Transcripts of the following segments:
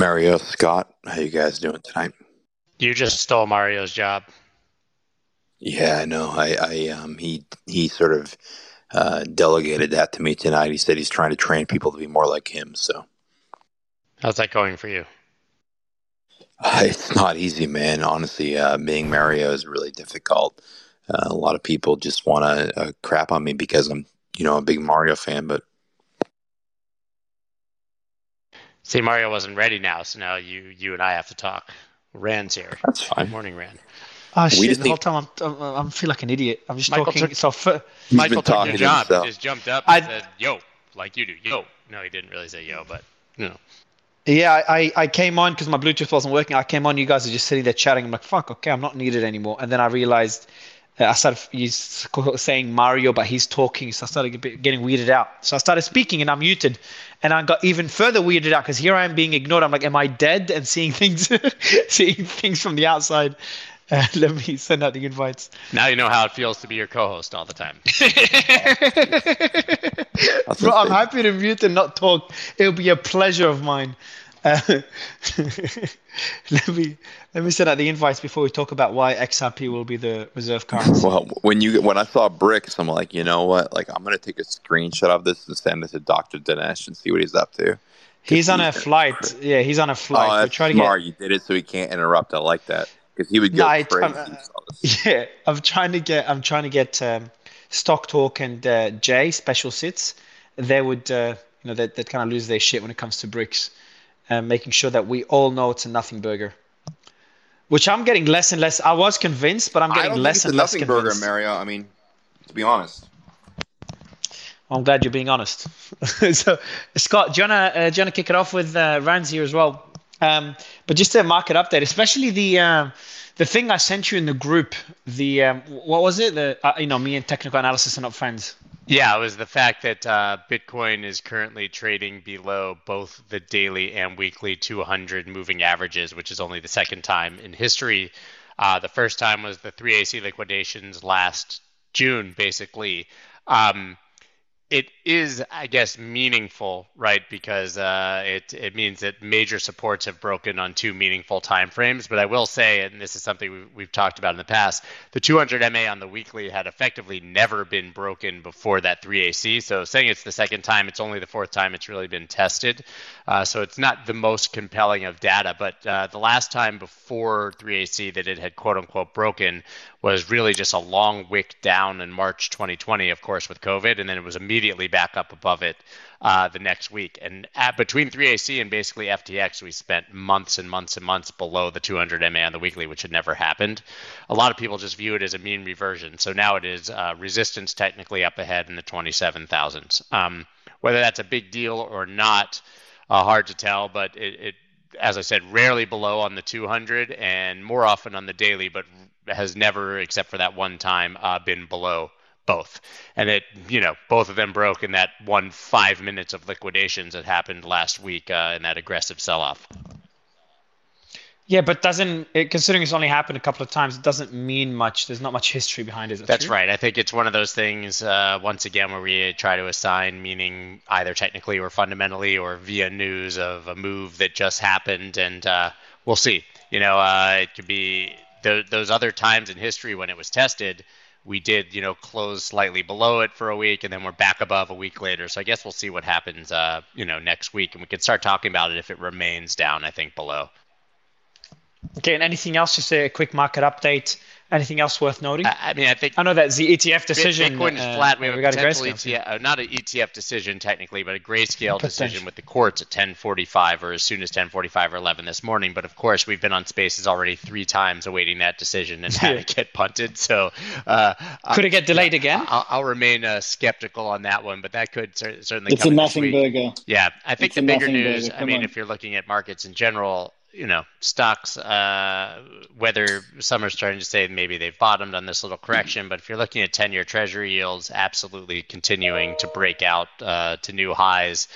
Mario, Scott, how you guys doing tonight? You just stole Mario's job. Yeah, I know. I, I um, he he sort of uh, delegated that to me tonight. He said he's trying to train people to be more like him. So, how's that going for you? Uh, it's not easy, man. Honestly, uh, being Mario is really difficult. Uh, a lot of people just want to uh, crap on me because I'm, you know, a big Mario fan. But see, Mario wasn't ready now, so now you you and I have to talk. Ran's here. That's fine. Good morning, Ran. Oh ah, shit! The whole time I'm, I'm, I'm feel like an idiot. I'm just Michael talking. Took, so for, Michael took your job. He just jumped up and I, said, "Yo," like you do. Yo. No, he didn't really say "yo," but you know. Yeah, I, I came on because my Bluetooth wasn't working. I came on. You guys are just sitting there chatting. I'm like, "Fuck, okay, I'm not needed anymore." And then I realized I started he's saying Mario, but he's talking, so I started getting weirded out. So I started speaking, and I'm muted, and I got even further weirded out because here I am being ignored. I'm like, "Am I dead?" and seeing things, seeing things from the outside. Uh, let me send out the invites. Now you know how it feels to be your co-host all the time. Bro, I'm happy to mute and not talk. It'll be a pleasure of mine. Uh, let me let me send out the invites before we talk about why XRP will be the reserve currency. Well, when you when I saw BRICS, I'm like, you know what? Like, I'm gonna take a screenshot of this and send it to Dr. Dinesh and see what he's up to. He's on a flight. Yeah, he's on a flight. Oh, that's We're smart. Get... You did it so he can't interrupt. I like that because he would go no, crazy. I'm, yeah, I'm trying to get. I'm trying to get um, Stock Talk and uh, Jay special sits. They would, uh, you know, they they kind of lose their shit when it comes to BRICS, and making sure that we all know it's a nothing burger. Which I'm getting less and less. I was convinced, but I'm getting less and less convinced. nothing burger, Mario. I mean, to be honest. I'm glad you're being honest. so, Scott, do you want to uh, do you wanna kick it off with uh, Ran's here as well? Um, but just a market update, especially the uh, the thing I sent you in the group. The um, what was it? The uh, you know me and technical analysis are not friends. Yeah, it was the fact that uh, Bitcoin is currently trading below both the daily and weekly 200 moving averages, which is only the second time in history. Uh, the first time was the 3AC liquidations last June, basically. Um, it is, I guess, meaningful, right? Because uh, it it means that major supports have broken on two meaningful time frames. But I will say, and this is something we've, we've talked about in the past, the 200 MA on the weekly had effectively never been broken before that 3AC. So saying it's the second time, it's only the fourth time it's really been tested. Uh, so it's not the most compelling of data. But uh, the last time before 3AC that it had quote unquote broken was really just a long wick down in March 2020, of course, with COVID, and then it was immediately back up above it uh, the next week. And at, between 3AC and basically FTX, we spent months and months and months below the 200 MA on the weekly, which had never happened. A lot of people just view it as a mean reversion. So now it is uh, resistance technically up ahead in the 27,000s. Um, whether that's a big deal or not, uh, hard to tell, but it, it as I said, rarely below on the 200 and more often on the daily, but has never, except for that one time, uh, been below both. And it, you know, both of them broke in that one five minutes of liquidations that happened last week uh, in that aggressive sell off. Yeah, but doesn't it, considering it's only happened a couple of times, it doesn't mean much. There's not much history behind it. That's true? right. I think it's one of those things. Uh, once again, where we try to assign meaning either technically or fundamentally, or via news of a move that just happened, and uh, we'll see. You know, uh, it could be the, those other times in history when it was tested, we did, you know, close slightly below it for a week, and then we're back above a week later. So I guess we'll see what happens, uh, you know, next week, and we can start talking about it if it remains down. I think below. Okay, and anything else? Just a quick market update. Anything else worth noting? I mean, I think I know that the ETF decision. Bitcoin is uh, flat. We have we a potential a ETF, uh, not an ETF decision technically, but a grayscale decision with the courts at 10:45 or as soon as 10:45 or 11 this morning. But of course, we've been on Spaces already three times awaiting that decision and had it get punted. So uh, could it get delayed again? I'll, I'll remain uh, skeptical on that one, but that could cer- certainly. It's a nothing burger. Yeah, I think it's the bigger news. I mean, on. if you're looking at markets in general, you know stocks uh, whether some are starting to say maybe they've bottomed on this little correction but if you're looking at 10 year treasury yields absolutely continuing to break out uh, to new highs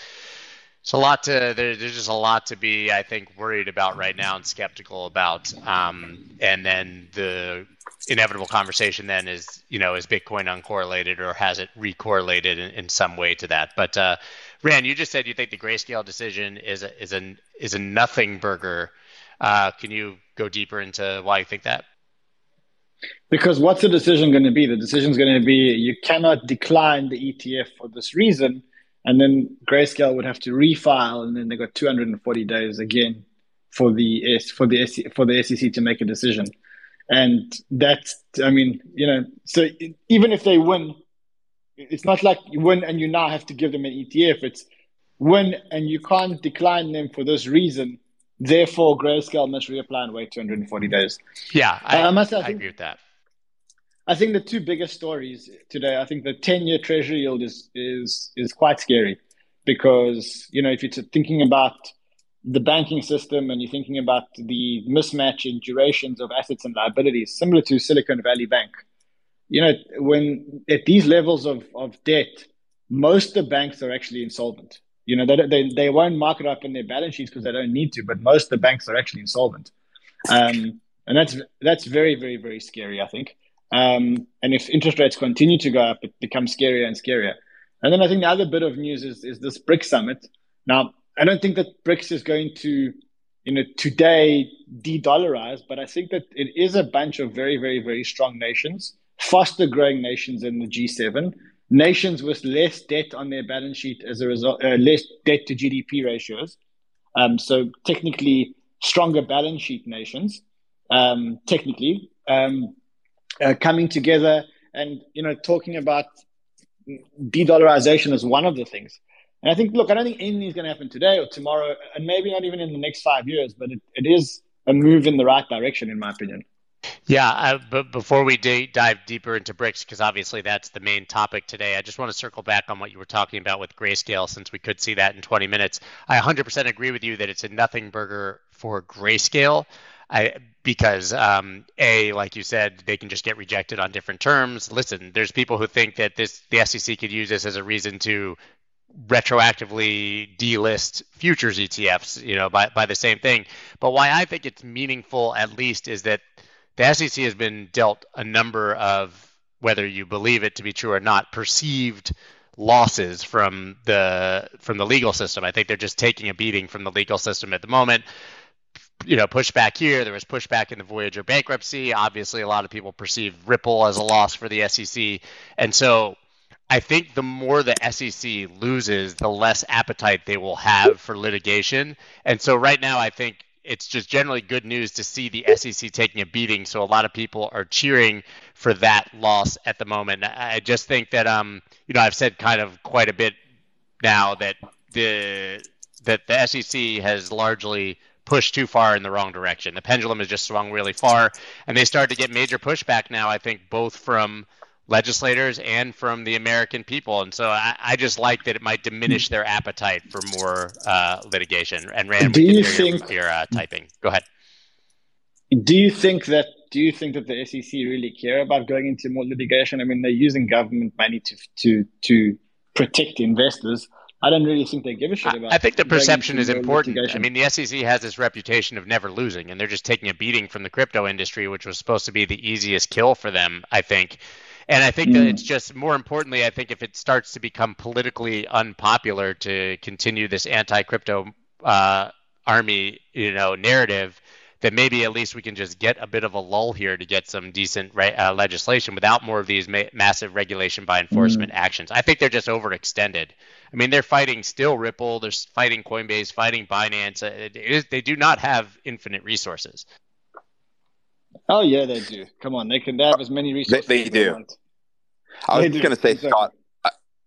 It's a lot to there, there's just a lot to be I think worried about right now and skeptical about. Um, and then the inevitable conversation then is you know is Bitcoin uncorrelated or has it recorrelated in, in some way to that? But uh, Ran, you just said you think the grayscale decision is a, is a is a nothing burger. Uh, can you go deeper into why you think that? Because what's the decision going to be? The decision is going to be you cannot decline the ETF for this reason and then Grayscale would have to refile, and then they got 240 days again for the S for the for the SEC to make a decision. And that's, I mean, you know, so even if they win, it's not like you win and you now have to give them an ETF. It's win and you can't decline them for this reason. Therefore, Grayscale must reapply and wait 240 days. Yeah, I, uh, I, must, I, I agree with that. I think the two biggest stories today, I think the 10-year treasury yield is is is quite scary because, you know, if you're thinking about the banking system and you're thinking about the mismatch in durations of assets and liabilities, similar to Silicon Valley Bank, you know, when at these levels of, of debt, most of the banks are actually insolvent. You know, they, they, they won't mark it up in their balance sheets because they don't need to, but most of the banks are actually insolvent. Um, and that's that's very, very, very scary, I think. Um, and if interest rates continue to go up, it becomes scarier and scarier. And then I think the other bit of news is, is this BRICS summit. Now, I don't think that BRICS is going to, you know, today de-dollarize, but I think that it is a bunch of very, very, very strong nations, faster growing nations in the G7, nations with less debt on their balance sheet as a result, uh, less debt to GDP ratios. Um, so technically stronger balance sheet nations, um, technically. Um, uh, coming together and you know talking about de-dollarization as one of the things. And I think, look, I don't think anything is going to happen today or tomorrow, and maybe not even in the next five years, but it, it is a move in the right direction, in my opinion. Yeah, but before we d- dive deeper into BRICS, because obviously that's the main topic today, I just want to circle back on what you were talking about with Grayscale, since we could see that in 20 minutes. I 100% agree with you that it's a nothing burger for Grayscale. I because um, a like you said they can just get rejected on different terms. Listen, there's people who think that this the SEC could use this as a reason to retroactively delist futures ETFs, you know, by by the same thing. But why I think it's meaningful at least is that the SEC has been dealt a number of whether you believe it to be true or not perceived losses from the from the legal system. I think they're just taking a beating from the legal system at the moment you know, pushback here. There was pushback in the Voyager bankruptcy. Obviously, a lot of people perceive Ripple as a loss for the SEC. And so I think the more the SEC loses, the less appetite they will have for litigation. And so right now, I think it's just generally good news to see the SEC taking a beating. So a lot of people are cheering for that loss at the moment. I just think that, um, you know, I've said kind of quite a bit now that the that the SEC has largely pushed too far in the wrong direction. The pendulum has just swung really far, and they start to get major pushback now. I think both from legislators and from the American people, and so I, I just like that it might diminish their appetite for more uh, litigation. And Ran, do you think you're uh, typing? Go ahead. Do you think that? Do you think that the SEC really care about going into more litigation? I mean, they're using government money to to to protect investors. I don't really think they give a shit about. I think the perception is important. Litigation. I mean, the SEC has this reputation of never losing, and they're just taking a beating from the crypto industry, which was supposed to be the easiest kill for them. I think. And I think mm. that it's just more importantly, I think if it starts to become politically unpopular to continue this anti-crypto uh, army, you know, narrative, that maybe at least we can just get a bit of a lull here to get some decent re- uh, legislation without more of these ma- massive regulation by enforcement mm. actions. I think they're just overextended. I mean, they're fighting still Ripple, they're fighting Coinbase, fighting Binance. Uh, they do not have infinite resources. Oh yeah, they do. Come on, they can have as many resources. They, they do. Want. I was just going to say, exactly. Scott.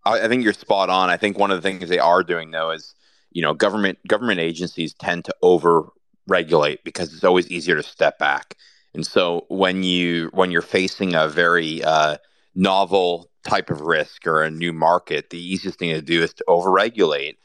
I, I think you're spot on. I think one of the things they are doing though is, you know, government government agencies tend to over regulate because it's always easier to step back. And so when you when you're facing a very uh, novel type of risk or a new market, the easiest thing to do is to overregulate,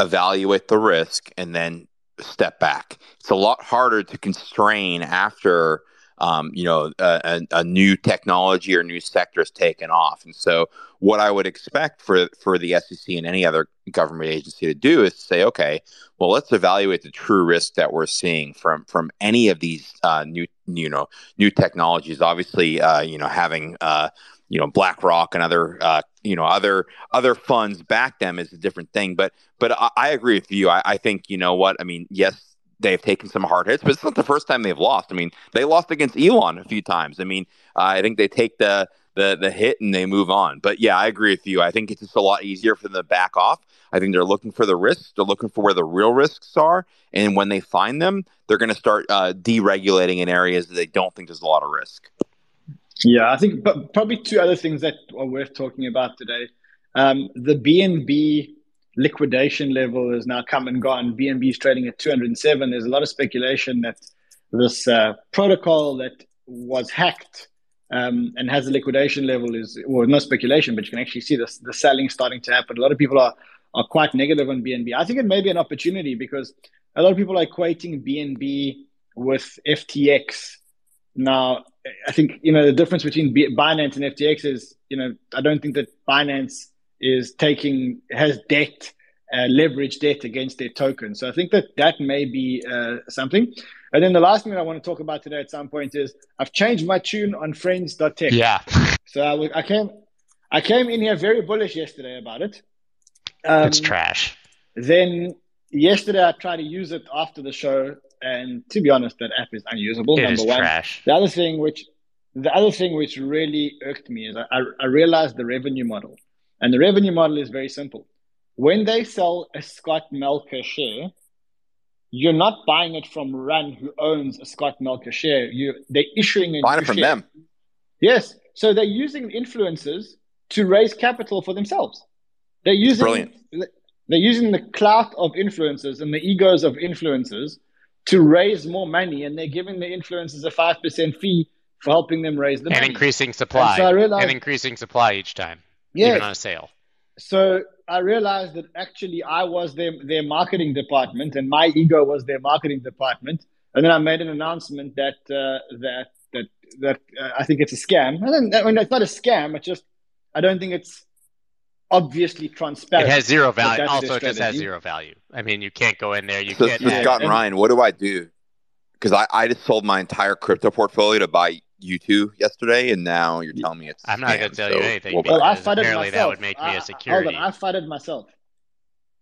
evaluate the risk, and then step back. It's a lot harder to constrain after um, you know, a, a, new technology or new sector is taken off. And so, what I would expect for for the SEC and any other government agency to do is to say, okay, well, let's evaluate the true risk that we're seeing from from any of these uh, new you know new technologies. Obviously, uh, you know, having uh, you know BlackRock and other uh, you know other other funds back them is a different thing. But but I, I agree with you. I, I think you know what I mean. Yes, they've taken some hard hits, but it's not the first time they've lost. I mean, they lost against Elon a few times. I mean, uh, I think they take the the the hit and they move on. But yeah, I agree with you. I think it's just a lot easier for them to back off. I think they're looking for the risks. They're looking for where the real risks are, and when they find them, they're going to start uh, deregulating in areas that they don't think there's a lot of risk. Yeah, I think but probably two other things that are worth talking about today. Um, the BNB liquidation level has now come and gone. BNB is trading at 207. There's a lot of speculation that this uh, protocol that was hacked um, and has a liquidation level is, well, no speculation, but you can actually see the, the selling starting to happen. A lot of people are, are quite negative on BNB. I think it may be an opportunity because a lot of people are equating BNB with FTX. Now, I think, you know, the difference between Binance and FTX is, you know, I don't think that Binance is taking has debt, uh, leverage debt against their token. So I think that that may be uh, something. And then the last thing that I want to talk about today at some point is I've changed my tune on Friends.tech. Yeah. So I, I came I came in here very bullish yesterday about it. Um, it's trash. Then yesterday I tried to use it after the show, and to be honest, that app is unusable. It number is one. Trash. The other thing which the other thing which really irked me is I, I realized the revenue model. And the revenue model is very simple. When they sell a Scott Melker share, you're not buying it from Run, who owns a Scott Melker share. You they're issuing a buying it from share. them. Yes, so they're using influencers to raise capital for themselves. They're using Brilliant. they're using the clout of influencers and the egos of influencers to raise more money, and they're giving the influencers a five percent fee for helping them raise the money. and money. increasing supply And so I realized- and increasing supply each time, Yes. even on a sale. so I realized that actually I was their their marketing department, and my ego was their marketing department. And then I made an announcement that uh, that that that uh, I think it's a scam. And then, I mean, it's not a scam. It's just I don't think it's obviously transparent. It has zero value. Also, it just has zero value. I mean, you can't go in there. You So, can't. so Yeah, Scott and and- Ryan, what do I do? Because I, I just sold my entire crypto portfolio to buy U2 yesterday, and now you're telling me it's. I'm not going to tell you anything we'll Well, I because funded apparently that myself. would make I- me I- a security. Hold on, I funded myself.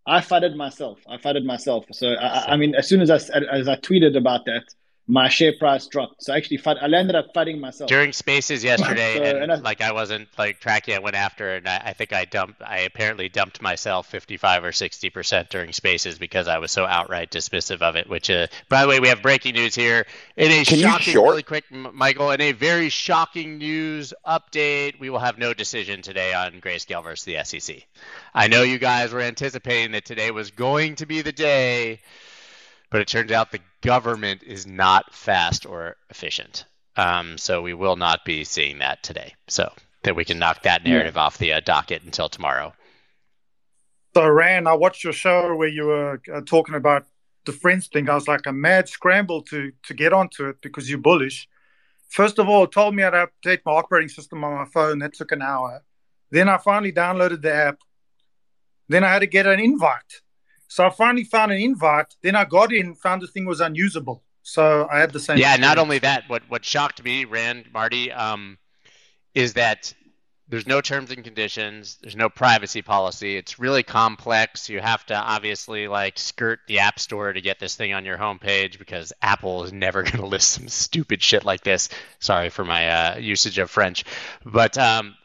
I funded myself. I funded myself. So I, I- I mean, as soon as I as I tweeted about that, my share price dropped. So I actually, fund, I landed up funding myself. during spaces yesterday So, and, and I- like i wasn't like tracking i went after and I, I think i dumped i apparently dumped myself 55 or 60 percent during spaces because i was so outright dismissive of it which uh, by the way we have breaking news here in a Can you shocking really quick michael in a very shocking news update we will have no decision today on grayscale versus the sec i know you guys were anticipating that today was going to be the day but it turns out the government is not fast or efficient. Um, so we will not be seeing that today. So that we can knock that narrative off the uh, docket until tomorrow. So, Ran, I watched your show where you were uh, talking about the Friends thing. I was like a mad scramble to to get onto it because you're bullish. First of all, it told me how to update my operating system on my phone. That took an hour. Then I finally downloaded the app. Then I had to get an invite. So I finally found an invite. Then I got in, found the thing was unusable. So I had the same. Yeah, not only that, what what shocked me, Ran, Marty, um, is that there's no terms and conditions, there's no privacy policy. It's really complex. You have to obviously like skirt the app store to get this thing on your homepage because Apple is never going to list some stupid shit like this. Sorry for my uh, usage of French, but um,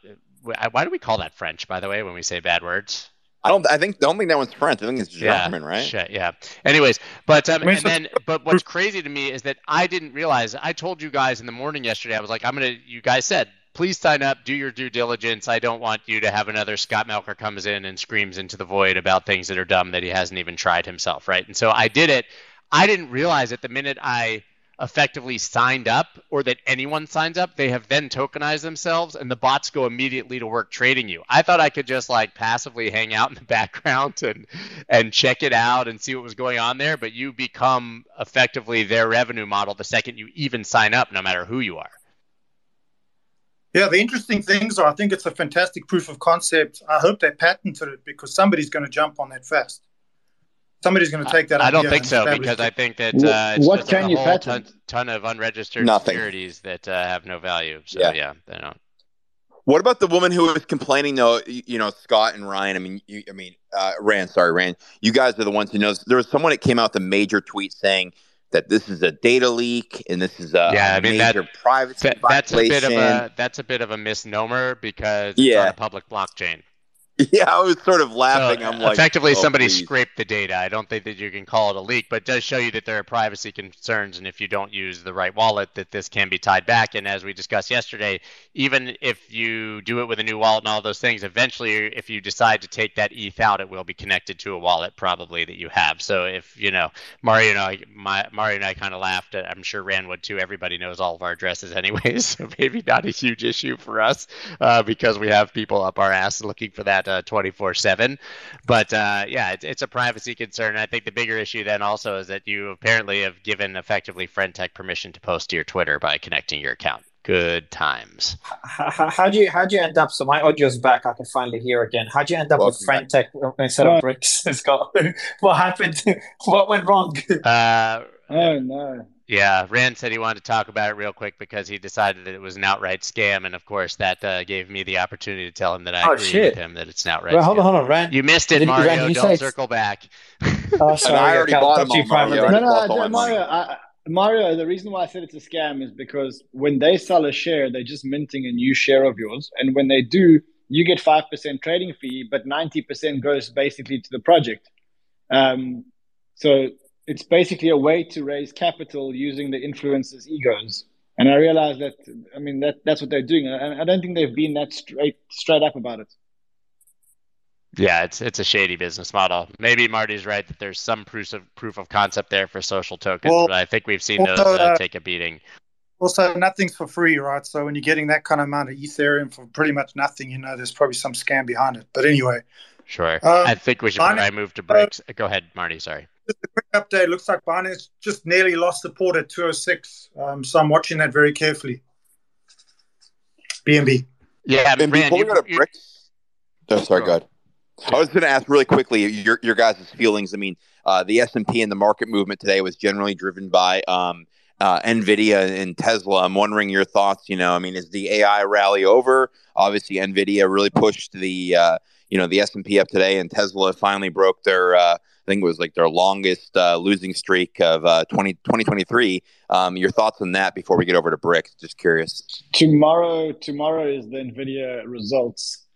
why do we call that French, by the way, when we say bad words? I don't. I think. Don't think that one's French. I think it's German, yeah, right? Shit, yeah. Anyways, but um, and then, but what's crazy to me is that I didn't realize. I told you guys in the morning yesterday. I was like, I'm gonna. You guys said, please sign up, do your due diligence. I don't want you to have another Scott Melker comes in and screams into the void about things that are dumb that he hasn't even tried himself, right? And so I did it. I didn't realize it the minute I effectively signed up or that anyone signs up, they have then tokenized themselves and the bots go immediately to work trading you. I thought I could just like passively hang out in the background and and check it out and see what was going on there, but you become effectively their revenue model the second you even sign up no matter who you are. Yeah, the interesting things are I think it's a fantastic proof of concept. I hope they patented it because somebody's going to jump on that fast somebody's going to take that. I don't think so because I think that uh, it's what can a you whole ton, ton, of unregistered Nothing. securities that uh, have no value. So yeah. yeah, they don't. What about the woman who was complaining though? You know, Scott and Ryan. I mean, you, I mean, uh, Ran. Sorry, Ran. You guys are the ones who knows. There was someone that came out with a major tweet saying that this is a data leak and this is a yeah, I mean, major that, privacy that, that's violation. a bit of a that's a bit of a misnomer because yeah. it's on a public blockchain. Yeah, I was sort of laughing. So, I'm like, effectively, oh, somebody please. scraped the data. I don't think that you can call it a leak, but it does show you that there are privacy concerns, and if you don't use the right wallet, that this can be tied back. And as we discussed yesterday, even if you do it with a new wallet and all those things, eventually, if you decide to take that ETH out, it will be connected to a wallet probably that you have. So if you know Mario and I, my, Mario and I kind of laughed. I'm sure Ran would too. Everybody knows all of our addresses anyways, so maybe not a huge issue for us uh, because we have people up our ass looking for that uh, 24 seven. But uh, yeah, it's, it's a privacy concern. I think the bigger issue then also is that you apparently have given effectively Friend.tech permission to post to your Twitter by connecting your account. Good times. How, how do you how do you end up? So my audio's back. I can finally hear again. How do you end up Welcome with Friend.tech instead of BRICS? Scott, what happened? what went wrong? Uh, oh no. Yeah, Ran said he wanted to talk about it real quick because he decided that it was an outright scam, and of course that uh, gave me the opportunity to tell him that I oh, agree shit. with him that it's an outright. Well, hold on, hold on, Ran. You missed it, Mario. Ran, Don't circle back. oh, sorry. I already bought him on Mario. No, no, no Mario. I, Mario. The reason why I said it's a scam is because when they sell a share, they're just minting a new share of yours, and when they do, you get five percent trading fee, but ninety percent goes basically to the project. Um, so it's basically a way to raise capital using the influencers' egos. And I realized that, I mean, that that's what they're doing. And I don't think they've been that straight straight up about it. Yeah, it's it's a shady business model. Maybe Marty's right that there's some proof of proof of concept there for social tokens, well, but I think we've seen also, those uh, take a beating. Also, nothing's for free, right? So when you're getting that kind of amount of Ethereum for pretty much nothing, you know, there's probably some scam behind it. But anyway, sure. Um, I think we should. I move to BRICS. Uh, Go ahead, Marty. Sorry just a quick update. Looks like Binance just nearly lost support at 206. Um, so I'm watching that very carefully. BNB. Yeah, and Ran, before we go to BRICS. Oh, sorry, go ahead. I was going to ask really quickly your your guys' feelings. I mean, uh, the S and P and the market movement today was generally driven by um, uh, Nvidia and Tesla. I'm wondering your thoughts. You know, I mean, is the AI rally over? Obviously, Nvidia really pushed the uh, you know the S and P up today, and Tesla finally broke their uh, I think it was like their longest uh, losing streak of uh, 20, 2023. Um, your thoughts on that before we get over to BRICS? Just curious. Tomorrow, tomorrow is the Nvidia results,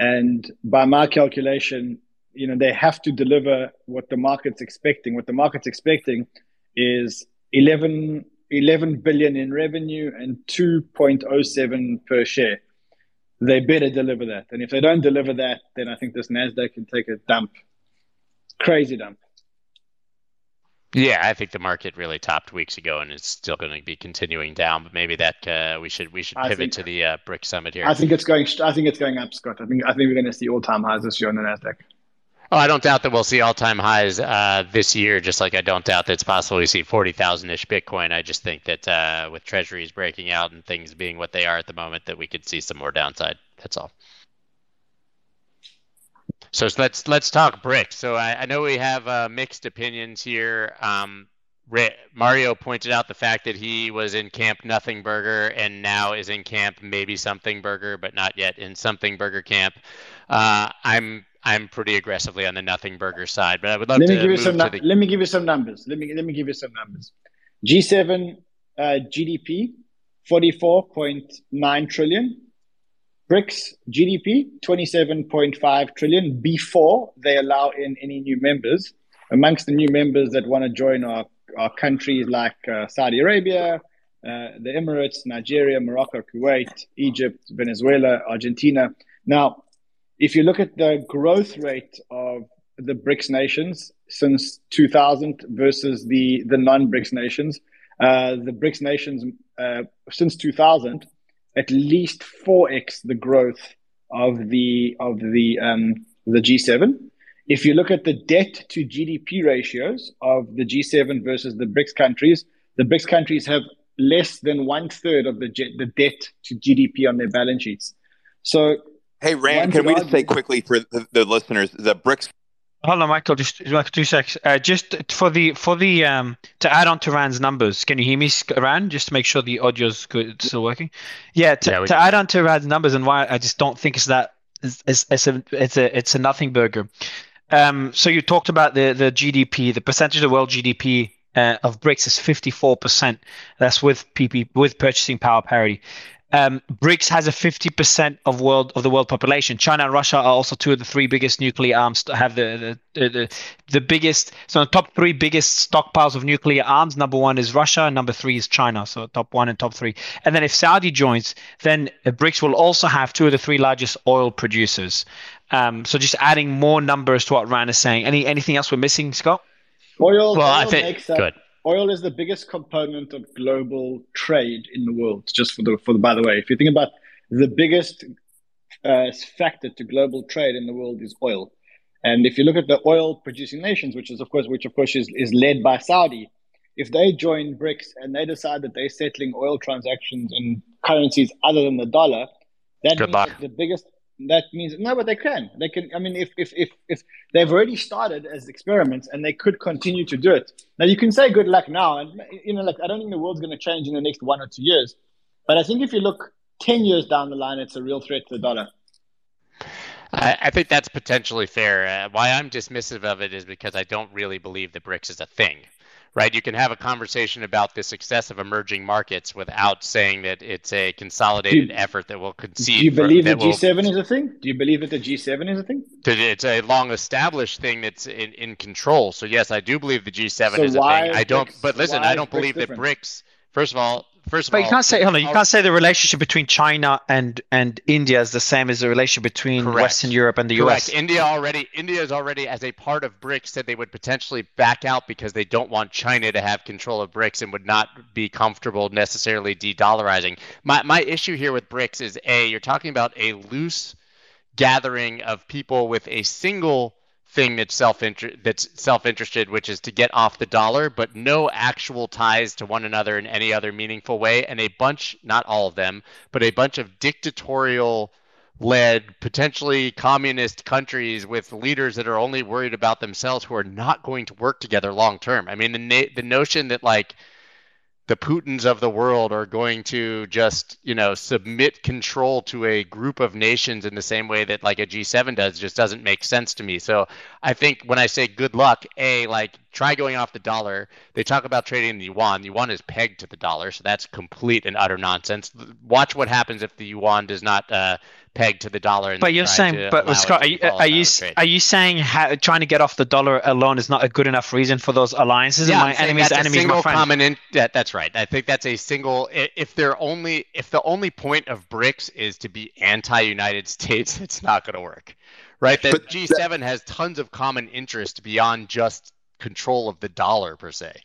and by my calculation, you know they have to deliver what the market's expecting. What the market's expecting is 11, 11 billion in revenue and 2.07 per share. They better deliver that. And if they don't deliver that, then I think this NASDAQ can take a dump crazy dump. Yeah, I think the market really topped weeks ago, and it's still going to be continuing down. But maybe that uh, we should we should pivot think, to the uh, BRICS summit here. I think it's going. I think it's going up, Scott. I think I think we're going to see all time highs this year on the Nasdaq. Oh, I don't doubt that we'll see all time highs uh, this year. Just like I don't doubt that it's possible we see forty thousand ish Bitcoin. I just think that uh, with Treasuries breaking out and things being what they are at the moment, that we could see some more downside. That's all. So let's let's talk BRICS. So I, I know we have uh, mixed opinions here. Um, Mario pointed out the fact that he was in camp Nothing Burger and now is in camp maybe Something Burger, but not yet in Something Burger camp. Uh, I'm I'm pretty aggressively on the Nothing Burger side, but I would love let to me give you some. The... Let me give you some numbers. Let me let me give you some numbers. G7 uh, GDP, forty four point nine trillion. BRICS GDP, 27.5 trillion before they allow in any new members. Amongst the new members that want to join are, are countries like uh, Saudi Arabia, uh, the Emirates, Nigeria, Morocco, Kuwait, Egypt, Venezuela, Argentina. Now, if you look at the growth rate of the BRICS nations since 2000 versus the, the non BRICS nations, uh, the BRICS nations uh, since 2000 at least 4x the growth of the of the um, the G7. If you look at the debt to GDP ratios of the G7 versus the BRICS countries, the BRICS countries have less than one third of the the debt to GDP on their balance sheets. So, hey Ran, can we just say quickly for the, the listeners, the BRICS Hold on, Michael. Just like two seconds. Uh, just for the for the um to add on to Ran's numbers. Can you hear me, Ran? Just to make sure the audio's good, still working. Yeah. To, yeah, to add on to Ran's numbers and why I just don't think it's that it's, it's, it's a it's a it's a nothing burger. Um. So you talked about the the GDP, the percentage of world GDP uh, of BRICS is 54%. That's with PP with purchasing power parity um, BRICS has a 50% of world of the world population. China and Russia are also two of the three biggest nuclear arms. Have the the, the, the biggest. So the top three biggest stockpiles of nuclear arms. Number one is Russia. Number three is China. So top one and top three. And then if Saudi joins, then BRICS will also have two of the three largest oil producers. Um, so just adding more numbers to what Ran is saying. Any anything else we're missing, Scott? Oil. Well, oil I think good oil is the biggest component of global trade in the world. Just for the for the by the way, if you think about the biggest uh, factor to global trade in the world is oil, and if you look at the oil producing nations, which is of course which of course is, is led by Saudi, if they join BRICS and they decide that they're settling oil transactions in currencies other than the dollar, that Good means luck. the biggest that means no, but they can. They can. I mean, if if if if they've already started as experiments and they could continue to do it. Now you can say good luck now, and you know, like I don't think the world's going to change in the next one or two years, but I think if you look ten years down the line, it's a real threat to the dollar. I, I think that's potentially fair. Uh, why I'm dismissive of it is because I don't really believe the BRICS is a thing right? You can have a conversation about the success of emerging markets without saying that it's a consolidated you, effort that will concede. Do you believe that G7 will, is a thing? Do you believe that the G7 is a thing? It's a long established thing that's in, in control. So yes, I do believe the G7 so is a thing. I don't, but listen, I don't believe that BRICS. First of all, First of but all, you can't say hold on, you can't say the relationship between China and and India is the same as the relationship between correct. Western Europe and the correct. US. India already India is already as a part of BRICS said they would potentially back out because they don't want China to have control of BRICS and would not be comfortable necessarily de-dollarizing. My my issue here with BRICS is a you're talking about a loose gathering of people with a single thing that's self that's self-interested, which is to get off the dollar, but no actual ties to one another in any other meaningful way, and a bunch, not all of them, but a bunch of dictatorial led potentially communist countries with leaders that are only worried about themselves who are not going to work together long term. I mean the na- the notion that like the Putins of the world are going to just, you know, submit control to a group of nations in the same way that like a G7 does just doesn't make sense to me. So I think when I say good luck, A, like try going off the dollar. They talk about trading the yuan. The yuan is pegged to the dollar, so that's complete and utter nonsense. Watch what happens if the yuan does not uh, pegged to the dollar. but you're saying, but Scott, are you, are you, are you saying how, trying to get off the dollar alone is not a good enough reason for those alliances? Yeah, my enemies, that's enemies, a single common. In, yeah, that's right. I think that's a single. If they're only, if the only point of BRICS is to be anti-United States, it's not going to work, right? That but G7 that, has tons of common interest beyond just control of the dollar per se.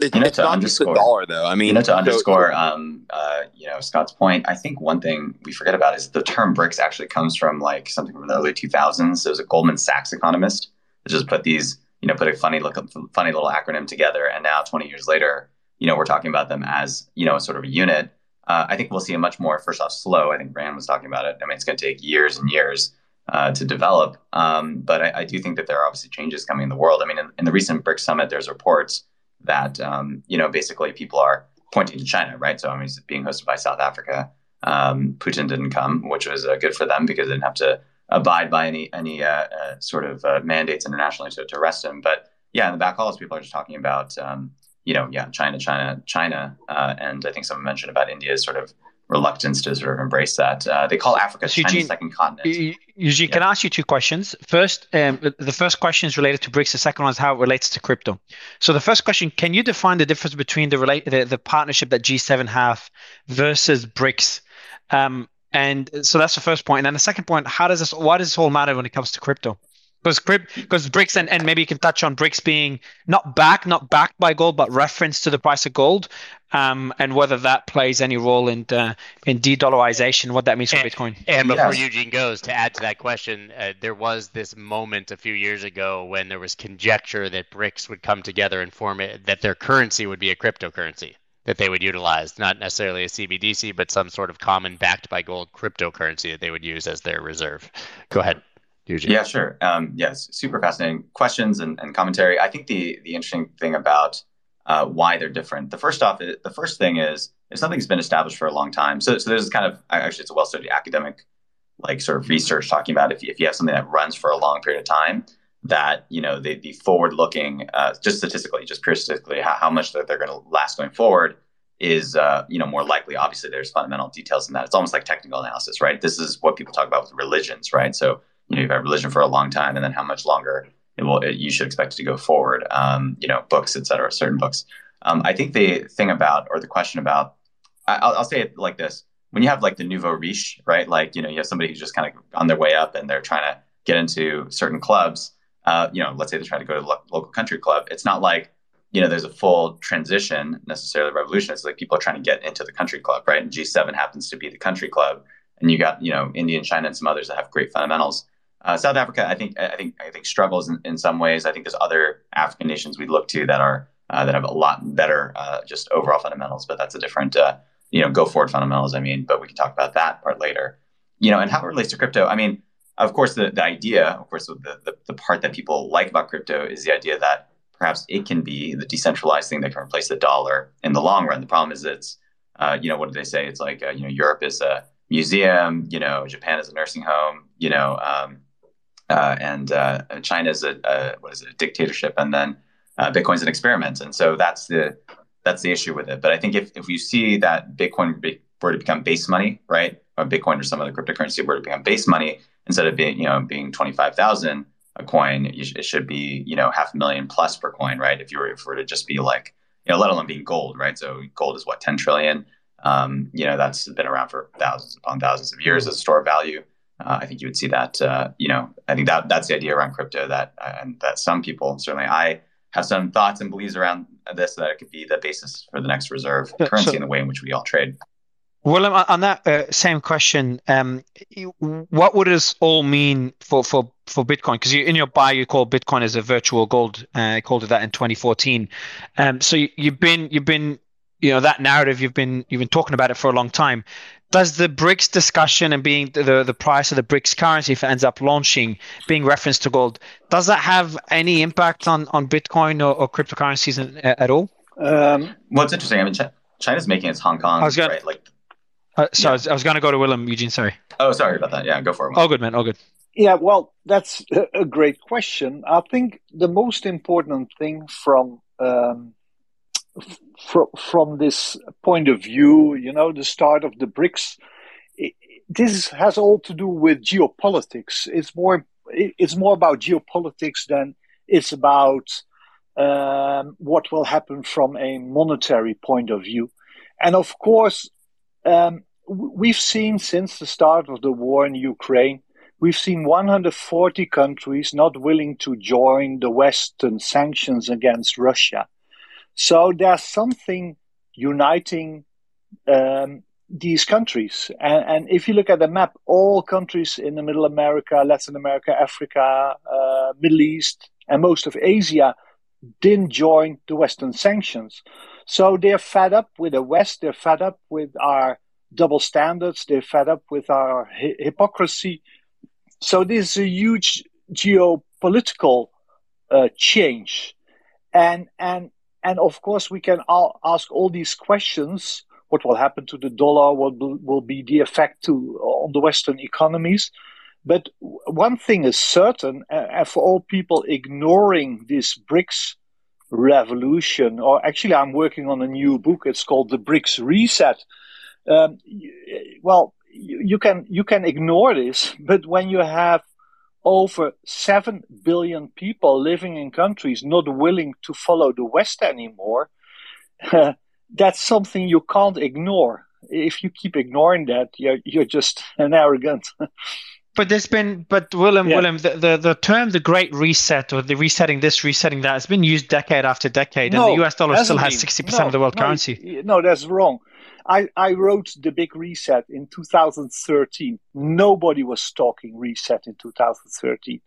It, you know, it's not just a dollar, though. I mean, you know, to so, underscore, um, uh, you know, Scott's point. I think one thing we forget about is the term BRICS actually comes from like something from the early 2000s. There was a Goldman Sachs economist that just put these, you know, put a funny look, funny little acronym together, and now 20 years later, you know, we're talking about them as you know, sort of a unit. Uh, I think we'll see a much more first off slow. I think Ran was talking about it. I mean, it's going to take years and years uh, to develop, um, but I, I, do think that there are obviously changes coming in the world. I mean, in, in the recent BRICS summit, there's reports that um, you know basically people are pointing to China, right? So I mean, it's being hosted by South Africa. Um, Putin didn't come, which was uh, good for them because they didn't have to abide by any any uh, uh, sort of uh, mandates internationally to, to arrest him. But yeah, in the back halls, people are just talking about um, you know yeah China, China, China, uh, and I think someone mentioned about India's sort of reluctance to sort of embrace that. Uh, they call Africa Eugene, China's second continent. Eugene, can I ask you two questions? First, um, the first question is related to BRICS. The second one is how it relates to crypto. So the first question, can you define the difference between the relate the, the partnership that G7 have versus BRICS? Um, and so that's the first point. And then the second point, how does this why does this all matter when it comes to crypto? Because because BRICS and, and maybe you can touch on BRICS being not back, not backed by gold, but reference to the price of gold, um, and whether that plays any role in uh, in de-dollarization, what that means for and, Bitcoin. And before yes. Eugene goes, to add to that question, uh, there was this moment a few years ago when there was conjecture that BRICS would come together and form it, that their currency would be a cryptocurrency that they would utilize, not necessarily a CBDC, but some sort of common backed by gold cryptocurrency that they would use as their reserve. Go ahead. Eugene. Yeah, sure. Um, yes, super fascinating questions and, and, commentary. I think the the interesting thing about uh, why they're different. The first off, the first thing is if something's been established for a long time. So, so there's kind of actually it's a well studied academic like sort of research talking about if you, if you have something that runs for a long period of time, that you know the, the forward looking uh, just statistically, just pure statistically, how, how much they're going to last going forward is uh, you know more likely. Obviously, there's fundamental details in that. It's almost like technical analysis, right? This is what people talk about with religions, right? So you know you've had religion for a long time, and then how much longer it will it, you should expect it to go forward. Um, you know, books, et cetera, certain books. Um, I think the thing about or the question about, I'll, I'll say it like this: when you have like the nouveau riche, right? Like you know you have somebody who's just kind of on their way up and they're trying to get into certain clubs. Uh, you know, let's say they're trying to go to the local country club. It's not like you know there's a full transition necessarily revolution. It's like people are trying to get into the country club, right? And G7 happens to be the country club, and you got you know India and China and some others that have great fundamentals. Uh, South Africa, I think, I think, I think struggles in, in, some ways. I think there's other African nations we look to that are uh, that have a lot better uh, just overall fundamentals, but that's a different, uh, you know, go forward fundamentals. I mean, but we can talk about that part later. You know, and how it relates to crypto. I mean, of course, the, the idea, of course, the, the the part that people like about crypto is the idea that perhaps it can be the decentralized thing that can replace the dollar in the long run. The problem is it's, uh, you know, what do they say? It's like, uh, you know, Europe is a museum, you know, Japan is a nursing home, you know, um, uh, and uh, China is a, a, what is it, a dictatorship, and then uh, Bitcoin's an experiment, and so that's the that's the issue with it. But I think if if you see that Bitcoin were to become base money, right, or Bitcoin or some other cryptocurrency were to become base money instead of being you know being twenty five thousand a coin, it should be you know half a million plus per coin, right? If you were if it were to just be like you know, let alone being gold, right? So gold is what ten trillion. Um, you know, that's been around for thousands upon thousands of years as a store of value uh, I think you would see that. Uh, you know, I think that that's the idea around crypto that uh, and that some people certainly I have some thoughts and beliefs around this that it could be the basis for the next reserve currency so, in the way in which we all trade. Well, on that uh, same question, um, what would this all mean for, for, for Bitcoin? Because in your bio, you call Bitcoin as a virtual gold. Uh, called it that in 2014. Um, so you, you've been you've been you know that narrative you've been you've been talking about it for a long time does the BRICS discussion and being the, the price of the BRICS currency, if it ends up launching, being referenced to gold, does that have any impact on, on Bitcoin or, or cryptocurrencies in, at all? Um, well, it's interesting. I mean, China's making its Hong Kong, I was gonna, right? Like, uh, sorry, yeah. I was, was going to go to Willem, Eugene. Sorry. Oh, sorry about that. Yeah, go for it. All good, man. All good. Yeah, well, that's a great question. I think the most important thing from um, from from this point of view, you know, the start of the BRICS, it, this has all to do with geopolitics. It's more it's more about geopolitics than it's about um, what will happen from a monetary point of view. And of course, um, we've seen since the start of the war in Ukraine, we've seen 140 countries not willing to join the Western sanctions against Russia. So there's something uniting um, these countries. And, and, if you look at the map, all countries in the Middle America, Latin America, Africa, uh, Middle East, and most of Asia didn't join the Western sanctions. So they're fed up with the West. They're fed up with our double standards. They're fed up with our hi- hypocrisy. So this is a huge geopolitical uh, change. And, and and of course, we can all ask all these questions. What will happen to the dollar? What will be the effect to, on the Western economies? But one thing is certain, and for all people ignoring this BRICS revolution, or actually, I'm working on a new book. It's called The BRICS Reset. Um, well, you can you can ignore this, but when you have over 7 billion people living in countries not willing to follow the West anymore, uh, that's something you can't ignore. If you keep ignoring that, you're, you're just an arrogant but there's been, but Willem, yeah. Willem, the, the, the term the Great Reset or the resetting this, resetting that has been used decade after decade, no, and the US dollar still has sixty percent no, of the world no, currency. No, that's wrong. I, I wrote the big reset in 2013. Nobody was talking reset in 2013.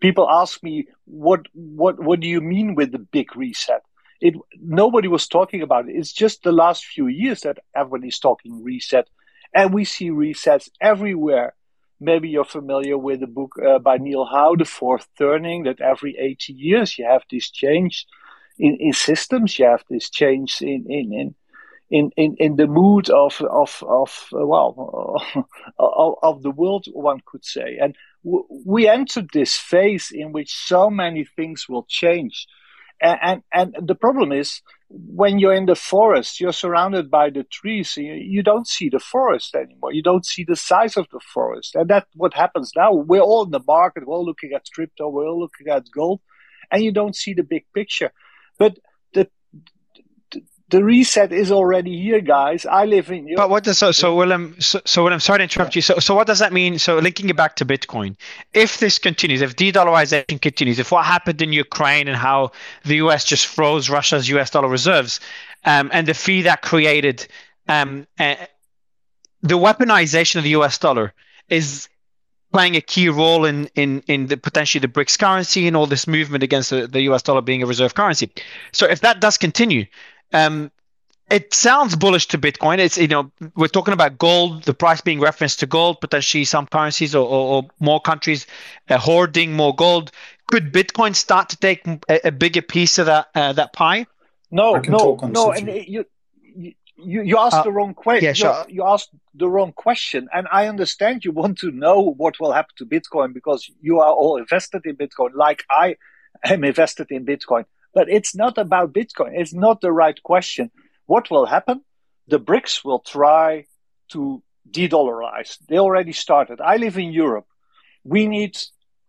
People ask me, what, what, what do you mean with the big reset? It, nobody was talking about it. It's just the last few years that everybody's talking reset. And we see resets everywhere. Maybe you're familiar with the book uh, by Neil Howe, The Fourth Turning, that every 80 years you have this change in, in systems, you have this change in, in, in, in, in, in the mood of of of uh, well of, of, the world, one could say. And w- we entered this phase in which so many things will change, and, and and the problem is when you're in the forest, you're surrounded by the trees. You, you don't see the forest anymore. You don't see the size of the forest, and that's what happens now. We're all in the market. We're all looking at crypto. We're all looking at gold, and you don't see the big picture. But the reset is already here, guys. I live in. Europe. But what does so so Willem? So, so Willem, sorry to interrupt you. So so what does that mean? So linking it back to Bitcoin, if this continues, if de-dollarization continues, if what happened in Ukraine and how the U.S. just froze Russia's U.S. dollar reserves, um, and the fee that created, um, uh, the weaponization of the U.S. dollar is playing a key role in in in the potentially the BRICS currency and all this movement against the, the US dollar being a reserve currency. So if that does continue, um, it sounds bullish to Bitcoin. It's you know we're talking about gold, the price being referenced to gold, potentially some currencies or, or, or more countries uh, hoarding more gold. Could Bitcoin start to take a, a bigger piece of that uh, that pie? No, no, no. And you you you asked uh, the wrong question. Yeah, sure. You, you asked the wrong question, and I understand you want to know what will happen to Bitcoin because you are all invested in Bitcoin, like I am invested in Bitcoin. But it's not about Bitcoin. It's not the right question. What will happen? The BRICS will try to de-dollarize. They already started. I live in Europe. We need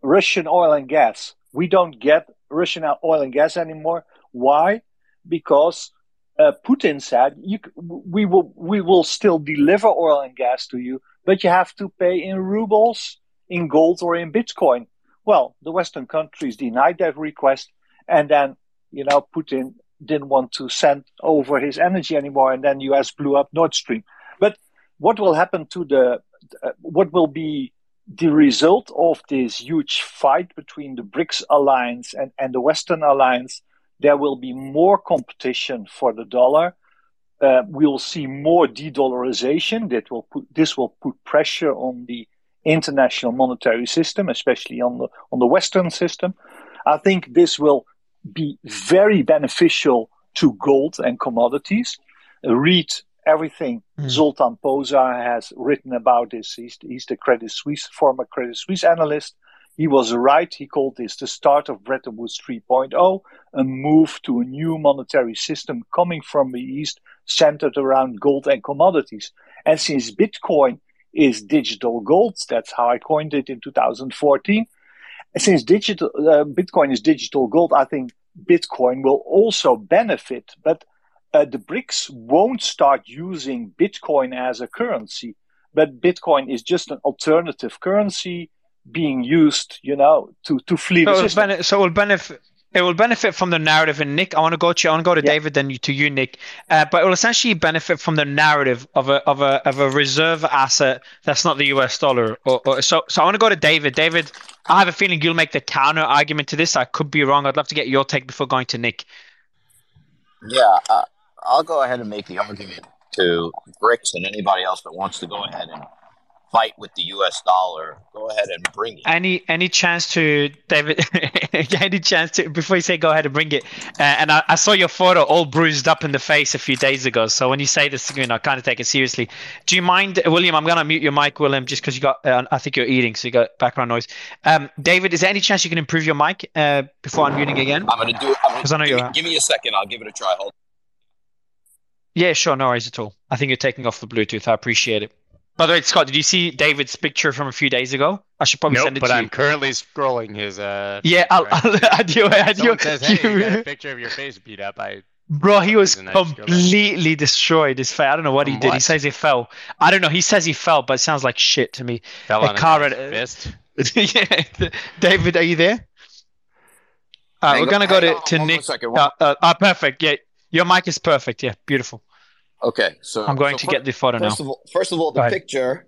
Russian oil and gas. We don't get Russian oil and gas anymore. Why? Because uh, Putin said you, we will we will still deliver oil and gas to you, but you have to pay in rubles, in gold, or in Bitcoin. Well, the Western countries denied that request, and then you know, Putin didn't want to send over his energy anymore, and then US blew up Nord Stream. But what will happen to the, uh, what will be the result of this huge fight between the BRICS alliance and, and the Western alliance? There will be more competition for the dollar. Uh, we will see more de-dollarization. That will put this will put pressure on the international monetary system, especially on the on the Western system. I think this will be very beneficial to gold and commodities. Read everything mm. Zoltan Pozsar has written about this. He's, he's the Credit Suisse, former Credit Suisse analyst. He was right. He called this the start of Bretton Woods 3.0, a move to a new monetary system coming from the East centered around gold and commodities. And since Bitcoin is digital gold, that's how I coined it in 2014, since digital uh, Bitcoin is digital gold, I think Bitcoin will also benefit. But uh, the BRICS won't start using Bitcoin as a currency, but Bitcoin is just an alternative currency being used, you know, to to flee so the system. so it will benefit it will benefit from the narrative. And Nick, I want to go to you. I want to go to yeah. David, then to you, Nick. Uh, but it will essentially benefit from the narrative of a of a of a reserve asset that's not the U.S. dollar. Or, or, so, so I want to go to David. David, I have a feeling you'll make the counter argument to this. I could be wrong. I'd love to get your take before going to Nick. Yeah, uh, I'll go ahead and make the argument to BRICS and anybody else that wants to go ahead and fight with the U.S. dollar, go ahead and bring it. Any any chance to David? any chance to before you say go ahead and bring it? Uh, and I, I, saw your photo all bruised up in the face a few days ago. So when you say this, you know, I kind of take it seriously. Do you mind, William? I'm gonna mute your mic, William, just because you got. Uh, I think you're eating, so you got background noise. Um, David, is there any chance you can improve your mic uh, before unmuting again? I'm gonna do it. Because I know give, you're. Give me a second. I'll give it a try. Hold. Yeah, sure. No worries at all. I think you're taking off the Bluetooth. I appreciate it. By the way, Scott, did you see David's picture from a few days ago? I should probably nope, send it to you. but I'm currently scrolling his. Uh, yeah, I'll, I'll add you. Add you. Says, hey, you got a picture of your face beat up. I Bro, he was completely destroyed. His face. I don't know what he did. What? He says he fell. I don't know. He says he fell, but it sounds like shit to me. Fell a on car a fist. yeah, David, are you there? Uh, we're gonna go to, on, to Nick. Uh, uh, uh, perfect. Yeah, your mic is perfect. Yeah, beautiful. Okay, so I'm going so to get the photo first now. Of all, first of all, the picture,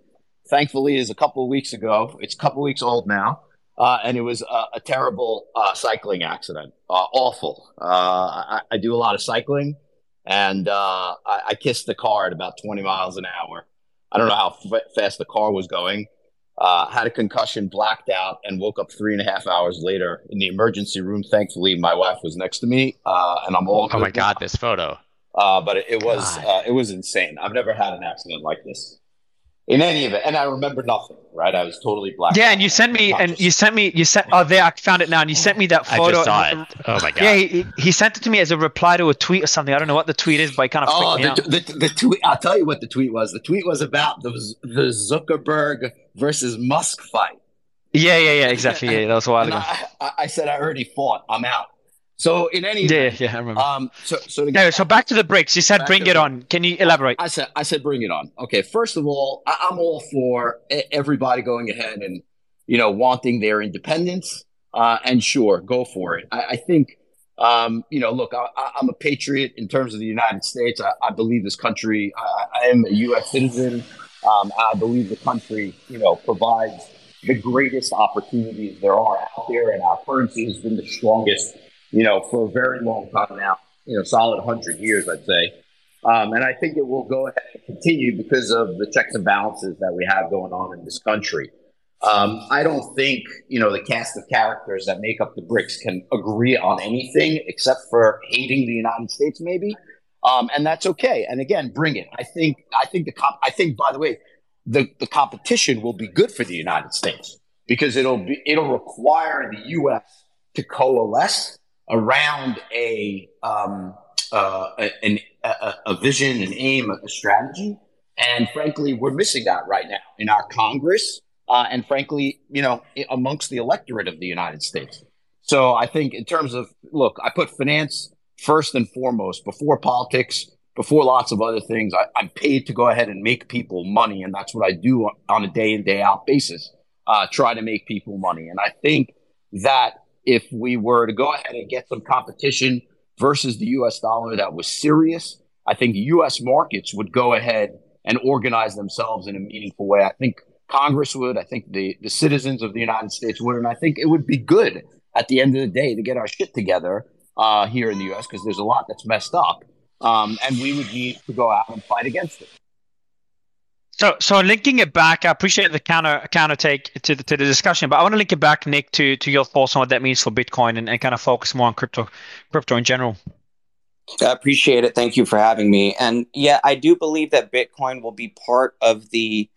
thankfully, is a couple of weeks ago. It's a couple of weeks old now, uh, and it was a, a terrible uh, cycling accident. Uh, awful. Uh, I, I, do a lot of cycling, and uh, I, I, kissed the car at about 20 miles an hour. I don't know how f- fast the car was going. Uh, had a concussion, blacked out, and woke up three and a half hours later in the emergency room. Thankfully, my wife was next to me, and I'm all. Oh my god, this photo! Uh, but it, it was uh, it was insane. I've never had an accident like this. In any event, and I remember nothing. Right, I was totally black. Yeah, and you sent me, and you sent me, you sent. Oh, there, I found it now, and you sent me that photo. I just saw it. Oh my god. Yeah, he, he, sent it to me as a reply to a tweet or something. I don't know what the tweet is, but he kind of. Oh, the, the, the, tweet. I'll tell you what the tweet was. The tweet was about the the Zuckerberg versus Musk fight. Yeah, yeah, yeah, exactly. Yeah, that was a while ago. I, I, said I already fought. I'm out. So in any yeah, event, yeah, I remember. Um, so so no, so back to the BRICS. You said bring it on. Can you elaborate? I said I said bring it on. Okay, first of all, I, am all for everybody going ahead and you know wanting their independence. Uh, and sure, go for it. I, I think um, you know, look, I, am a patriot in terms of the United States. I, I believe this country. I, I, am a U.S. citizen. Um, I believe the country, you know, provides the greatest opportunities there are out there, and our currency has been the strongest you know, for a very long time now, you know, solid 100 years, I'd say. Um, and I think it will go ahead and continue because of the checks and balances that we have going on in this country. Um, I don't think, you know, the cast of characters that make up the BRICS can agree on anything except for hating the United States, maybe. Um, and that's okay. And again, bring it. I think, I think the I think, by the way, the, the competition will be good for the United States because it'll be, it'll require the U.S. to coalesce around a um, uh, a, a, a, vision, an aim, a strategy. And frankly, we're missing that right now in our Congress, uh, and frankly, you know, amongst the electorate of the United States. So I think, in terms of look, I put finance first and foremost before politics, before lots of other things. I, am paid to go ahead and make people money, and that's what I do on a day in day out basis. Uh, try to make people money, and I think that if we were to go ahead and get some competition versus the US dollar that was serious, I think US markets would go ahead and organize themselves in a meaningful way. I think Congress would, I think the, the citizens of the United States would, and I think it would be good at the end of the day to get our shit together uh, here in the US because there's a lot that's messed up. Um, and we would need to go out and fight against it. So, so linking it back, I appreciate the counter counter take to the, to the discussion, but I want to link it back, Nick, to to your thoughts on what that means for Bitcoin and, and kind of focus more on crypto, crypto in general. I appreciate it. Thank you for having me. And yeah, I do believe that Bitcoin will be part of the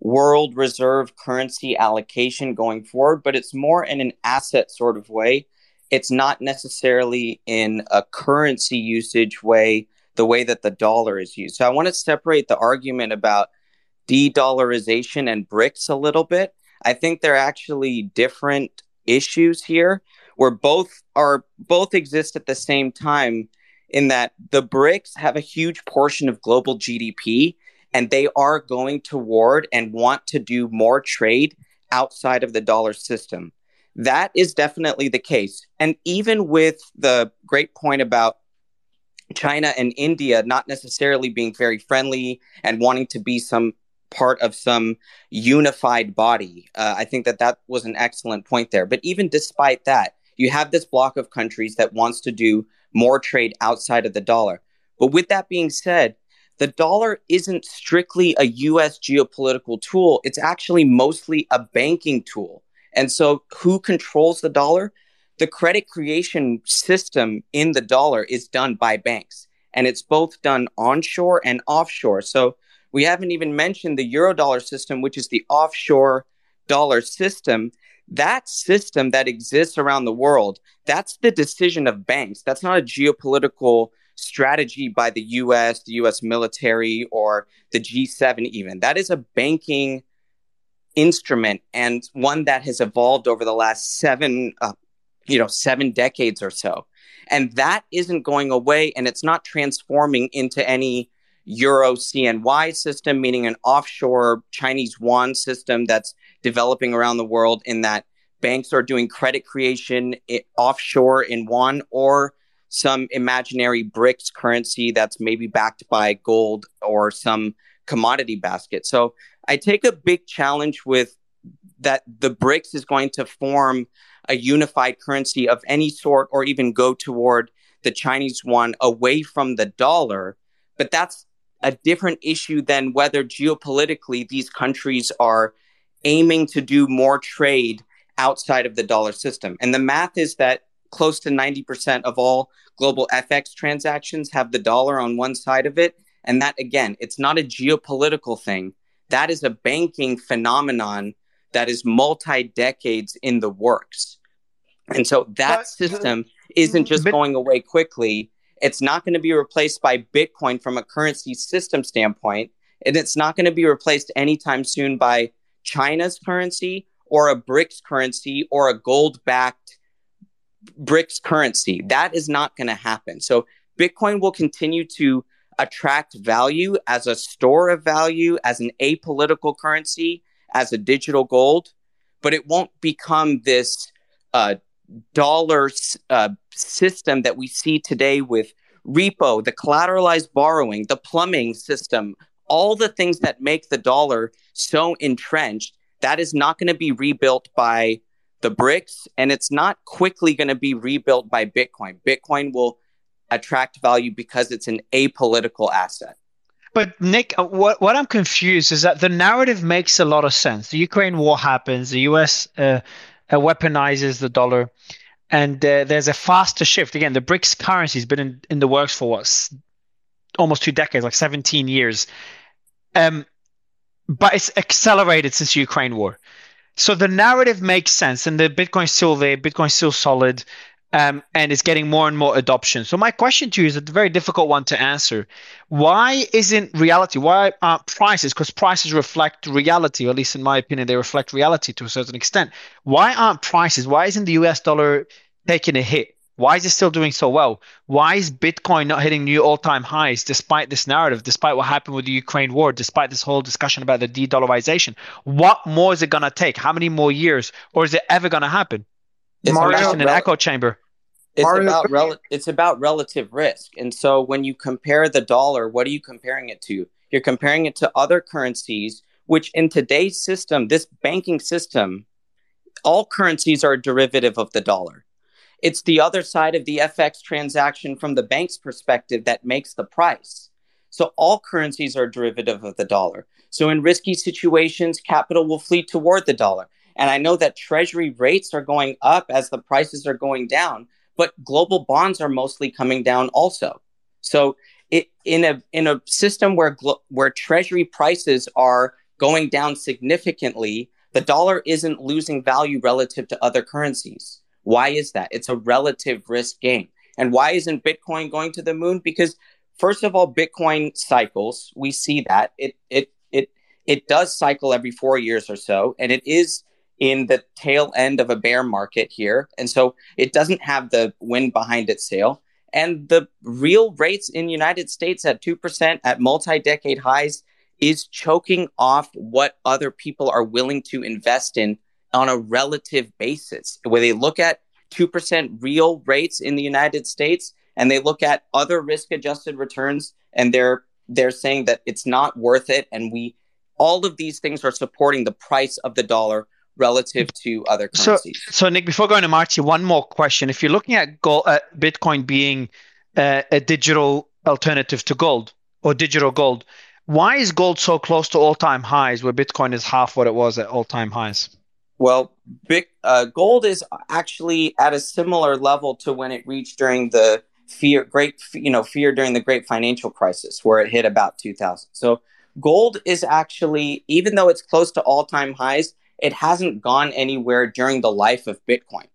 world reserve currency allocation going forward, but it's more in an asset sort of way. It's not necessarily in a currency usage way, the way that the dollar is used. So I want to separate the argument about de-dollarization and BRICS a little bit. I think they're actually different issues here where both are both exist at the same time in that the BRICS have a huge portion of global GDP and they are going toward and want to do more trade outside of the dollar system. That is definitely the case. And even with the great point about China and India not necessarily being very friendly and wanting to be some part of some unified body. Uh, I think that that was an excellent point there. But even despite that, you have this block of countries that wants to do more trade outside of the dollar. But with that being said, the dollar isn't strictly a US geopolitical tool, it's actually mostly a banking tool. And so, who controls the dollar? The credit creation system in the dollar is done by banks, and it's both done onshore and offshore. So, we haven't even mentioned the Eurodollar system, which is the offshore dollar system. That system that exists around the world, that's the decision of banks. That's not a geopolitical strategy by the US, the US military, or the G7, even. That is a banking instrument and one that has evolved over the last seven, uh, you know, seven decades or so. And that isn't going away and it's not transforming into any Euro CNY system, meaning an offshore Chinese yuan system that's developing around the world, in that banks are doing credit creation offshore in yuan or some imaginary BRICS currency that's maybe backed by gold or some commodity basket. So I take a big challenge with that the BRICS is going to form a unified currency of any sort or even go toward the Chinese yuan away from the dollar. But that's a different issue than whether geopolitically these countries are aiming to do more trade outside of the dollar system. And the math is that close to 90% of all global FX transactions have the dollar on one side of it. And that, again, it's not a geopolitical thing. That is a banking phenomenon that is multi decades in the works. And so that but, system isn't just but, going away quickly. It's not going to be replaced by Bitcoin from a currency system standpoint. And it's not going to be replaced anytime soon by China's currency or a BRICS currency or a gold backed BRICS currency. That is not going to happen. So Bitcoin will continue to attract value as a store of value, as an apolitical currency, as a digital gold, but it won't become this uh, dollar uh, system that we see today with repo, the collateralized borrowing, the plumbing system, all the things that make the dollar so entrenched. That is not going to be rebuilt by the BRICS, and it's not quickly going to be rebuilt by Bitcoin. Bitcoin will attract value because it's an apolitical asset. But Nick, uh, what what I'm confused is that the narrative makes a lot of sense. The Ukraine war happens, the U.S. Uh, weaponizes the dollar, and uh, there's a faster shift. Again, the BRICS currency has been in, in the works for what almost two decades, like 17 years. Um, but it's accelerated since the Ukraine war. So the narrative makes sense, and the Bitcoin's still there, Bitcoin's still solid, um, and it's getting more and more adoption. So my question to you is a very difficult one to answer. Why isn't reality? Why aren't prices? Because prices reflect reality, or at least in my opinion, they reflect reality to a certain extent. Why aren't prices? Why isn't the U.S. dollar taking a hit? Why is it still doing so well? Why is Bitcoin not hitting new all time highs despite this narrative, despite what happened with the Ukraine war, despite this whole discussion about the de dollarization? What more is it to take? How many more years? Or is it ever to happen? It's Mario, in an echo chamber. It's Mario, about rel- it's about relative risk. And so when you compare the dollar, what are you comparing it to? You're comparing it to other currencies, which in today's system, this banking system, all currencies are a derivative of the dollar. It's the other side of the FX transaction from the bank's perspective that makes the price. So all currencies are derivative of the dollar. So in risky situations, capital will flee toward the dollar. And I know that treasury rates are going up as the prices are going down, but global bonds are mostly coming down also. So it, in a in a system where glo- where treasury prices are going down significantly, the dollar isn't losing value relative to other currencies. Why is that? It's a relative risk game. And why isn't Bitcoin going to the moon? Because first of all, Bitcoin cycles. We see that it it it it does cycle every four years or so, and it is in the tail end of a bear market here, and so it doesn't have the wind behind its sail. And the real rates in United States at two percent at multi-decade highs is choking off what other people are willing to invest in on a relative basis, where they look at 2% real rates in the United States and they look at other risk adjusted returns and they're they're saying that it's not worth it. And we all of these things are supporting the price of the dollar relative to other currencies. So, so Nick, before going to Marty, one more question. If you're looking at gold, uh, Bitcoin being uh, a digital alternative to gold or digital gold, why is gold so close to all-time highs where Bitcoin is half what it was at all-time highs? Well, big, uh, gold is actually at a similar level to when it reached during the fear, great, you know, fear during the great financial crisis, where it hit about 2000. So gold is actually, even though it's close to all-time highs, it hasn't gone anywhere during the life of Bitcoin.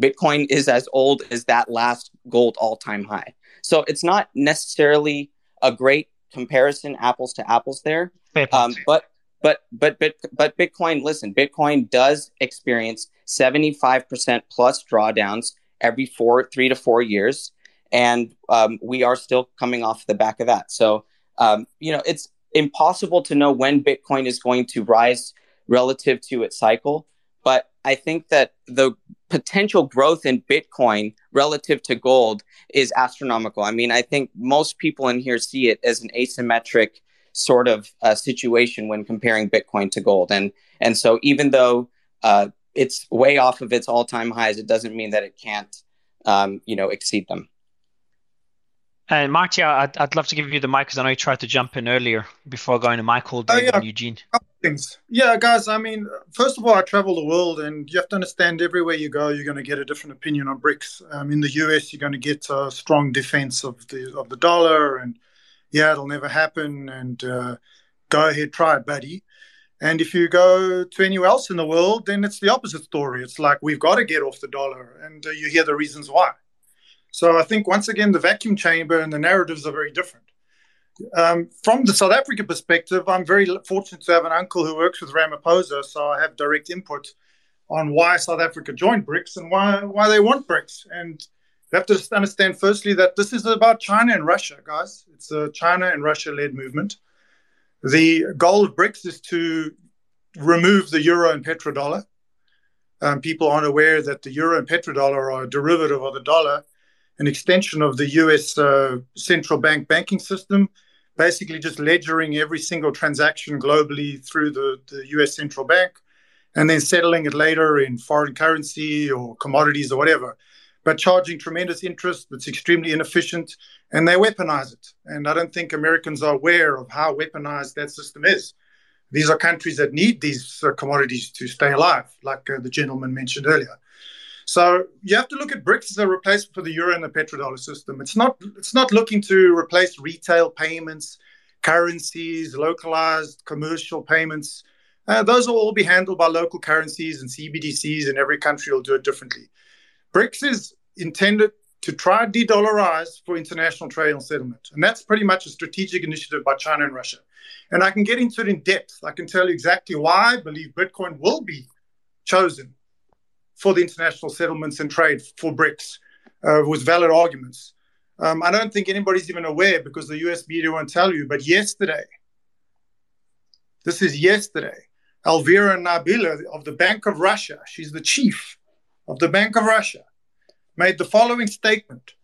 Bitcoin is as old as that last gold all-time high. So it's not necessarily a great comparison, apples to apples there. Um, but but but but but Bitcoin, listen, Bitcoin does experience 75% plus drawdowns every four, three to four years, and um, we are still coming off the back of that. So, um, you know, it's impossible to know when Bitcoin is going to rise relative to its cycle. But I think that the potential growth in Bitcoin relative to gold is astronomical. I mean, I think most people in here see it as an asymmetric sort of uh, situation when comparing Bitcoin to gold. And and so even though uh, it's way off of its all time highs, it doesn't mean that it can't, um, you know, exceed them. And Marty, I'd, I'd love to give you the mic because I know you tried to jump in earlier before going to Michael, Dave, oh, yeah. and Eugene. Things. Yeah, guys, I mean, first of all, I travel the world and you have to understand everywhere you go, you're going to get a different opinion on BRICS. Um, in the US, you're going to get a strong defense of the of the dollar and, yeah, it'll never happen and uh, go ahead, try it, buddy. And if you go to anywhere else in the world, then it's the opposite story. It's like, we've got to get off the dollar. And uh, you hear the reasons why. So I think once again, the vacuum chamber and the narratives are very different. Um, from the South African perspective, I'm very fortunate to have an uncle who works with Ramaphosa, so I have direct input on why South Africa joined BRICS and why why they want BRICS. And you have to understand, firstly, that this is about China and Russia, guys. It's a China and Russia-led movement. The goal of BRICS is to remove the euro and petrodollar. Um, people aren't aware that the euro and petrodollar are a derivative of the dollar an extension of the US uh, central bank banking system, basically just ledgering every single transaction globally through the, the US central bank and then settling it later in foreign currency or commodities or whatever. But charging tremendous interest, it's extremely inefficient, and they weaponize it. And I don't think Americans are aware of how weaponized that system is. These are countries that need these uh, commodities to stay alive, like uh, the gentleman mentioned earlier. So you have to look at BRICS as a replacement for the euro and the petrodollar system. It's not it's not looking to replace retail payments, currencies, localized commercial payments. Uh, those will all be handled by local currencies and CBDCs, and every country will do it differently. BRICS is intended to try de-dollarize for international trade and settlement, and that's pretty much a strategic initiative by China and Russia. And I can get into it in depth. I can tell you exactly why I believe Bitcoin will be chosen for the international settlements and trade for BRICS uh, with valid arguments. Um, I don't think anybody's even aware because the US media won't tell you, but yesterday, this is yesterday, Elvira Nabiullina of the Bank of Russia, she's the chief of the Bank of Russia, made the following statement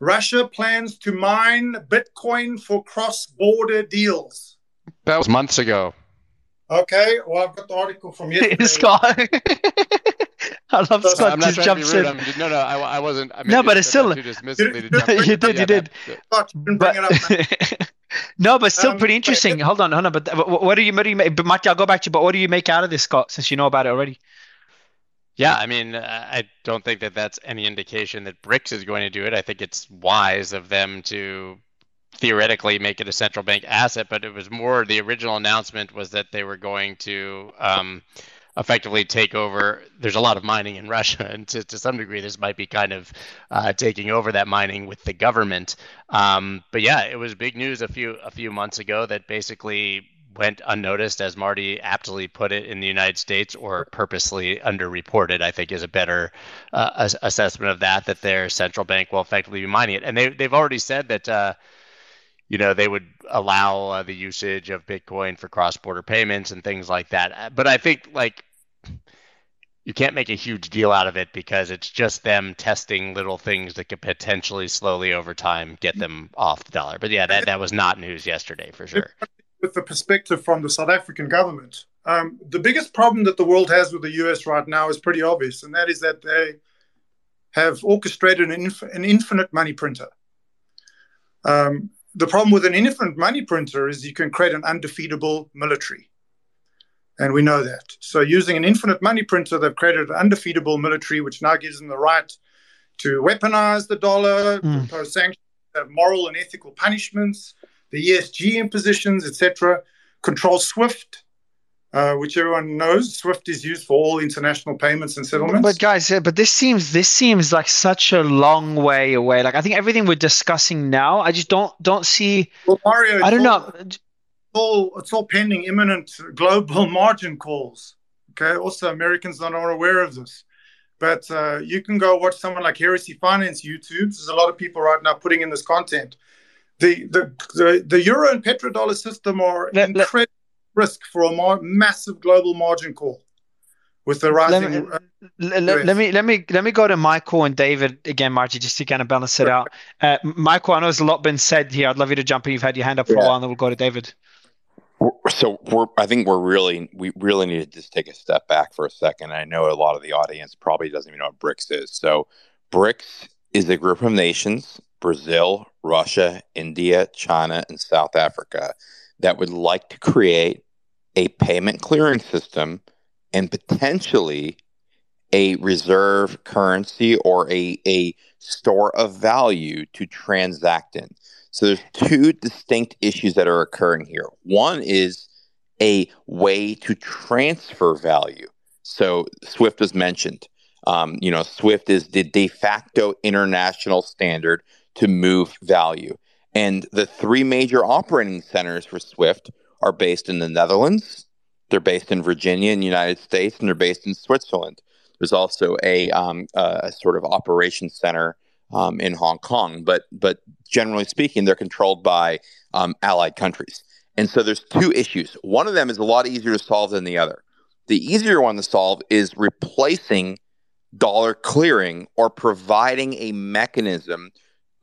Russia plans to mine Bitcoin for cross border deals. That was months ago. Okay, well, I've got the article from yesterday. Scott. I love so, Scott just jumps in. no, no, I, I wasn't. I no, but it's still. you did, you did. But, no, but still um, pretty interesting. Hold on, hold on. But what do you, what do you make? But Mike, I'll go back to you. But what do you make out of this, Scott? Since you know about it already. Yeah, I mean, I don't think that that's any indication that BRICS is going to do it. I think it's wise of them to theoretically make it a central bank asset, but it was more the original announcement was that they were going to um, effectively take over. There's a lot of mining in Russia, and to, to some degree, this might be kind of uh, taking over that mining with the government. Um, but yeah, it was big news a few a few months ago that basically went unnoticed, as Marty aptly put it, in the United States, or purposely underreported. I think is a better uh, assessment of that. That their central bank will effectively be mining it, and they they've already said that. Uh, you know they would allow uh, the usage of bitcoin for cross-border payments and things like that but i think like you can't make a huge deal out of it because it's just them testing little things that could potentially slowly over time get them off the dollar. But yeah, that, that was not news yesterday for sure. With the perspective from the South African government, um, the biggest problem that the world has with the US right now is pretty obvious, and that is that they have orchestrated an, inf- an infinite money printer. Um, the problem with an infinite money printer is you can create an undefeatable military. And we know that. So, using an infinite money printer, they've created an undefeatable military, which now gives them the right to weaponize the dollar, mm. impose sanctions, have moral and ethical punishments, the ESG impositions, etc. Control SWIFT, uh, which everyone knows. SWIFT is used for all international payments and settlements. But guys, but this seems this seems like such a long way away. Like I think everything we're discussing now, I just don't don't see. Well, Mario, I don't know all it's all pending imminent global margin calls. Okay. Also, Americans are not aware of this. but uh, you can go watch someone like Heresy Finance YouTube. There's a lot of people right now putting in this content. The the the, the euro and petrodollar system are let, incredible let, risk for a mar- massive global margin call with the rising. Let me, uh, let, let, me let me let me go to Michael and David again, Margie, just to kind of balance it out. Uh, Michael, I know there's a lot been said here. I'd love you to jump in. You've had your hand up for yeah. a while, and then we'll go to David. So we're, I think we're really, we really need to just take a step back for a second. I know a lot of the audience probably doesn't even know what BRICS is. So BRICS is a group of nations, Brazil, Russia, India, China, and South Africa, that would like to create a payment clearing system and potentially a reserve currency or a, a store of value to transact in. So there's two distinct issues that are occurring here. One is a way to transfer value. So Swift was mentioned. Um, you know, Swift is the de facto international standard to move value. And the three major operating centers for Swift are based in the Netherlands, they're based in Virginia in the United States, and they're based in Switzerland. There's also a, um, a sort of operations center um, in Hong Kong, but but generally speaking, they're controlled by um, allied countries. And so there's two issues. One of them is a lot easier to solve than the other. The easier one to solve is replacing dollar clearing or providing a mechanism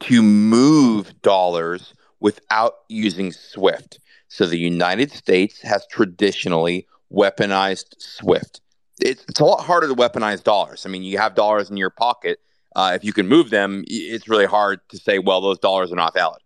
to move dollars without using SWIFT. So the United States has traditionally weaponized SWIFT. It's, it's a lot harder to weaponize dollars. I mean, you have dollars in your pocket uh, if you can move them, it's really hard to say, well, those dollars are not valid.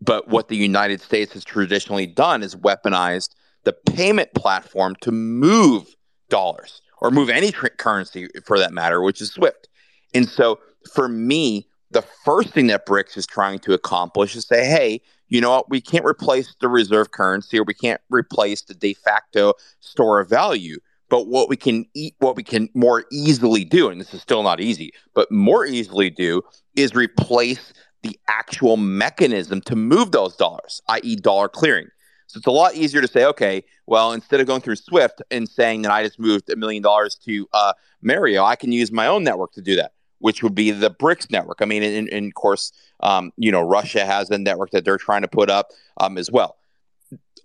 But what the United States has traditionally done is weaponized the payment platform to move dollars or move any tr- currency for that matter, which is SWIFT. And so for me, the first thing that BRICS is trying to accomplish is say, hey, you know what? We can't replace the reserve currency or we can't replace the de facto store of value. But what we can eat, what we can more easily do, and this is still not easy, but more easily do is replace the actual mechanism to move those dollars, i.e., dollar clearing. So it's a lot easier to say, okay, well, instead of going through Swift and saying that I just moved a million dollars to uh, Mario, I can use my own network to do that, which would be the BRICS network. I mean, and, and of course, um, you know, Russia has a network that they're trying to put up um, as well.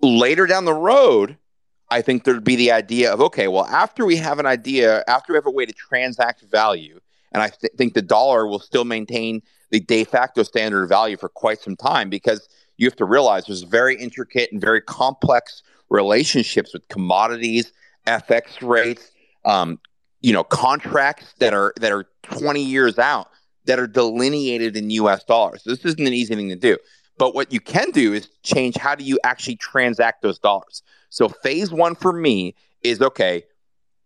Later down the road, I think there'd be the idea of okay, well, after we have an idea, after we have a way to transact value, and I th- think the dollar will still maintain the de facto standard value for quite some time because you have to realize there's very intricate and very complex relationships with commodities, FX rates, um, you know, contracts that are that are 20 years out that are delineated in U.S. dollars. So this isn't an easy thing to do. But what you can do is change how do you actually transact those dollars. So phase one for me is okay,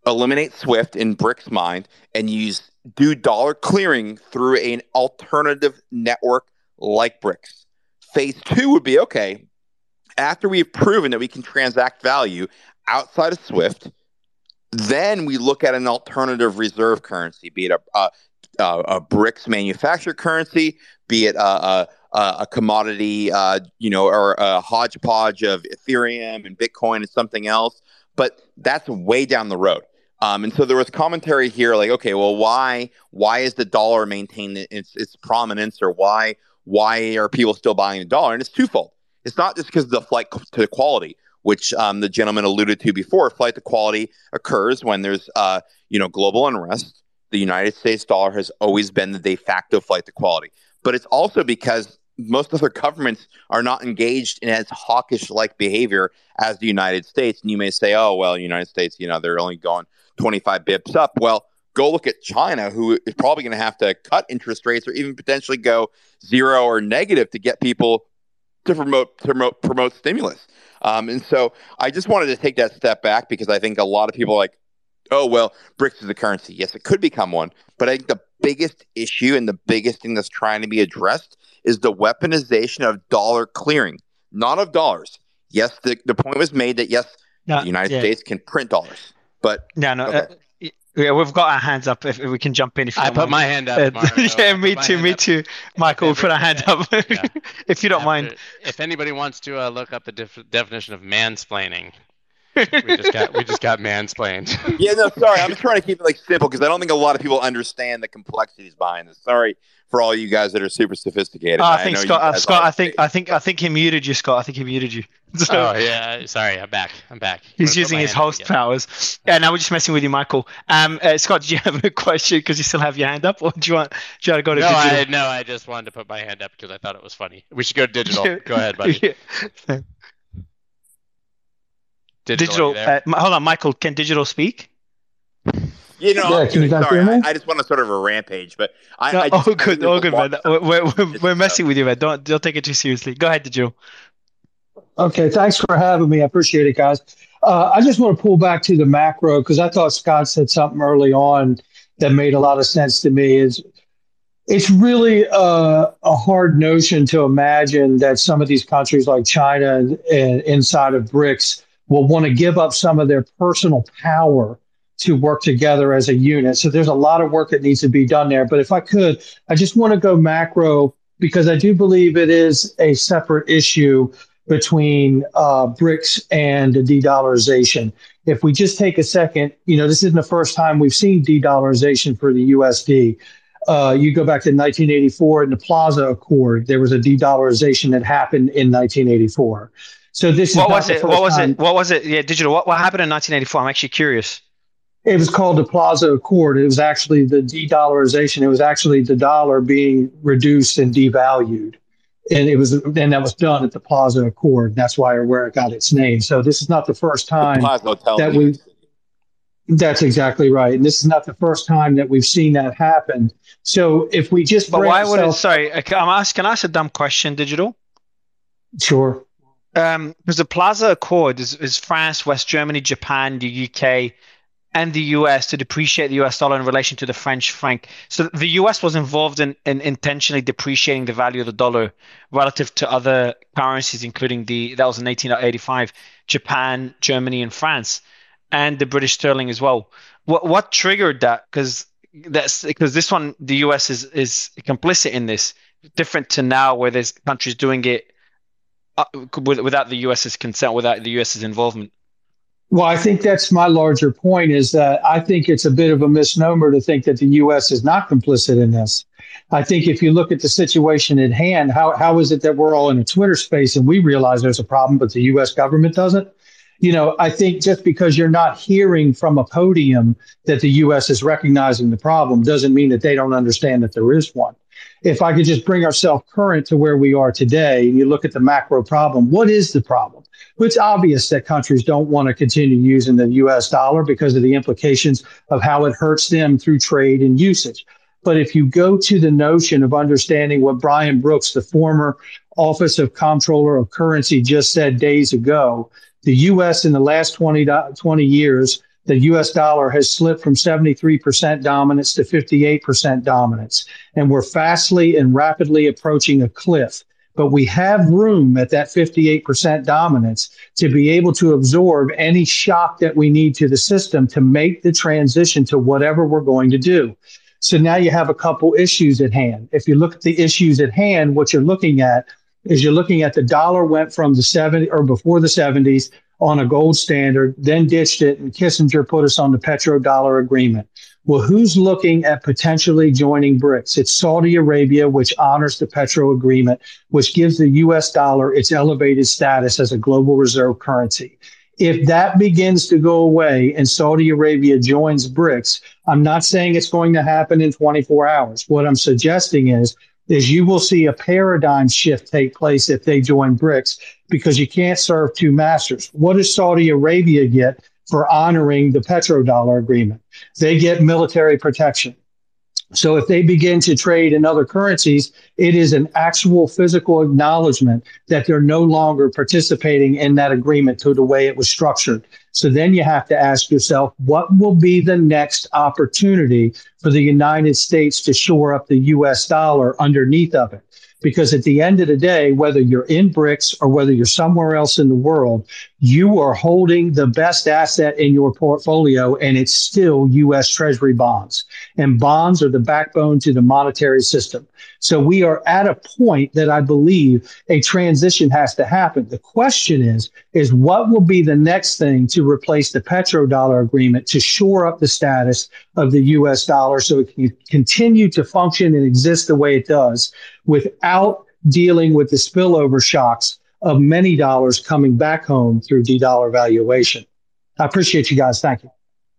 eliminate Swift in Brick's mind and use do dollar clearing through an alternative network like BRICS. Phase two would be okay, after we've proven that we can transact value outside of Swift, then we look at an alternative reserve currency, be it a, uh, uh, a, a, a BRICS manufactured currency, be it a, a uh, a commodity, uh, you know, or a hodgepodge of Ethereum and Bitcoin and something else. But that's way down the road. Um, and so there was commentary here, like, okay, well, why why is the dollar maintained its its prominence, or why why are people still buying the dollar? And it's twofold. It's not just because of the flight to quality, which um, the gentleman alluded to before. Flight to quality occurs when there's uh, you know global unrest. The United States dollar has always been the de facto flight to quality but it's also because most other governments are not engaged in as hawkish like behavior as the United States. And you may say, oh, well, United States, you know, they're only going 25 bips up. Well, go look at China, who is probably going to have to cut interest rates or even potentially go zero or negative to get people to promote to promote, promote stimulus. Um, and so I just wanted to take that step back because I think a lot of people are like, oh, well, BRICS is a currency. Yes, it could become one. But I think the biggest issue and the biggest thing that's trying to be addressed is the weaponization of dollar clearing, not of dollars. Yes, the, the point was made that yes, no, the United yeah. States can print dollars, but yeah, no. Okay. Uh, yeah, we've got our hands up. If, if we can jump in, if I put mind. my hand up. Uh, yeah, me too, me too. Michael, put our hand up. yeah. if you don't mind. If anybody wants to uh, look up the def- definition of mansplaining, we just got we just got mansplained. yeah, no, sorry. I'm just trying to keep it like simple because I don't think a lot of people understand the complexities behind this. Sorry for all you guys that are super sophisticated. Oh, I think I Scott. Uh, Scott, I think I think I think he muted you, Scott. I think he muted you. So, oh yeah, sorry. I'm back. I'm back. He's using his host powers. Yeah, now we're just messing with you, Michael. Um, uh, Scott, did you have a question because you still have your hand up, or do you want do you want to go to no, digital? I, no, I just wanted to put my hand up because I thought it was funny. We should go digital. go ahead, buddy. Yeah. Digital. digital uh, hold on, Michael. Can digital speak? You know, yeah, can sorry, I, I, just want to sort of a rampage, but I. No, I just, oh, good, oh, good, man. We're, we're, we're messing with you, man. Don't don't take it too seriously. Go ahead, Digital. Okay, thanks for having me. I appreciate it, guys. Uh, I just want to pull back to the macro because I thought Scott said something early on that made a lot of sense to me. Is it's really a, a, hard notion to imagine that some of these countries like China and, and inside of BRICS will want to give up some of their personal power to work together as a unit. So there's a lot of work that needs to be done there. But if I could, I just want to go macro because I do believe it is a separate issue between uh, BRICS and the de-dollarization. If we just take a second, you know, this isn't the first time we've seen de-dollarization for the USD. Uh, you go back to 1984 in the Plaza Accord, there was a de-dollarization that happened in 1984. So this what was it? What was time. it? What was it? Yeah, digital. What, what happened in 1984? I'm actually curious. It was called the Plaza Accord. It was actually the de-dollarization. It was actually the dollar being reduced and devalued, and it was and that was done at the Plaza Accord. That's why or where it got its name. So this is not the first time that we. That's exactly right, and this is not the first time that we've seen that happen. So if we just, but why would it? Sorry, I'm asking. Can I ask a dumb question, digital? Sure um, because the Plaza Accord is, is France, West Germany, Japan, the UK, and the US to depreciate the US dollar in relation to the French franc. So the US was involved in, in intentionally depreciating the value of the dollar relative to other currencies, including the that was in 1885, Japan, Germany, and France, and the British sterling as well. What what triggered that? Because that's because this one, the US is is complicit in this, different to now where there's countries doing it uh, without the US's consent, without the US's involvement? Well, I think that's my larger point is that I think it's a bit of a misnomer to think that the U.S. is not complicit in this. I think if you look at the situation at hand, how, how is it that we're all in a Twitter space and we realize there's a problem, but the U.S. government doesn't? You know, I think just because you're not hearing from a podium that the U.S. is recognizing the problem doesn't mean that they don't understand that there is one if I could just bring ourselves current to where we are today, and you look at the macro problem, what is the problem? It's obvious that countries don't want to continue using the US dollar because of the implications of how it hurts them through trade and usage. But if you go to the notion of understanding what Brian Brooks, the former Office of Comptroller of Currency, just said days ago, the US in the last 20, 20 years the US dollar has slipped from 73% dominance to 58% dominance. And we're fastly and rapidly approaching a cliff. But we have room at that 58% dominance to be able to absorb any shock that we need to the system to make the transition to whatever we're going to do. So now you have a couple issues at hand. If you look at the issues at hand, what you're looking at is you're looking at the dollar went from the 70 or before the 70s on a gold standard, then ditched it, and Kissinger put us on the petrodollar agreement. Well, who's looking at potentially joining BRICS? It's Saudi Arabia, which honors the petro agreement, which gives the US dollar its elevated status as a global reserve currency. If that begins to go away and Saudi Arabia joins BRICS, I'm not saying it's going to happen in 24 hours. What I'm suggesting is is you will see a paradigm shift take place if they join BRICS because you can't serve two masters. What does Saudi Arabia get for honoring the petrodollar agreement? They get military protection. So if they begin to trade in other currencies, it is an actual physical acknowledgement that they're no longer participating in that agreement to the way it was structured. So then you have to ask yourself, what will be the next opportunity for the United States to shore up the US dollar underneath of it? Because at the end of the day, whether you're in BRICS or whether you're somewhere else in the world, you are holding the best asset in your portfolio, and it's still U.S. Treasury bonds. And bonds are the backbone to the monetary system. So we are at a point that I believe a transition has to happen. The question is, is what will be the next thing to replace the petrodollar agreement to shore up the status of the U.S. dollar so it can continue to function and exist the way it does without dealing with the spillover shocks of many dollars coming back home through D-dollar valuation. I appreciate you guys. Thank you.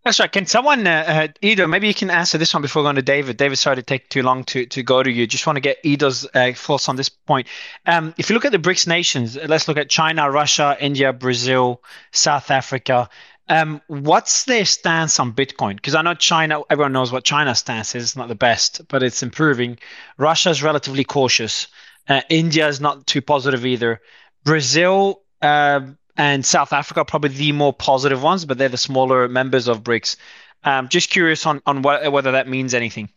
That's right. Can someone, uh, uh, maybe you can answer this one before going to David. David, sorry to take too long to, to go to you. Just want to get Edo's uh, thoughts on this point. Um, if you look at the BRICS nations, let's look at China, Russia, India, Brazil, South Africa. Um, what's their stance on Bitcoin? Because I know China, everyone knows what China's stance is. It's not the best, but it's improving. Russia's relatively cautious. Uh, India is not too positive either. Brazil uh, and South Africa are probably the more positive ones, but they're the smaller members of BRICS. Um, just curious on on what, whether that means anything.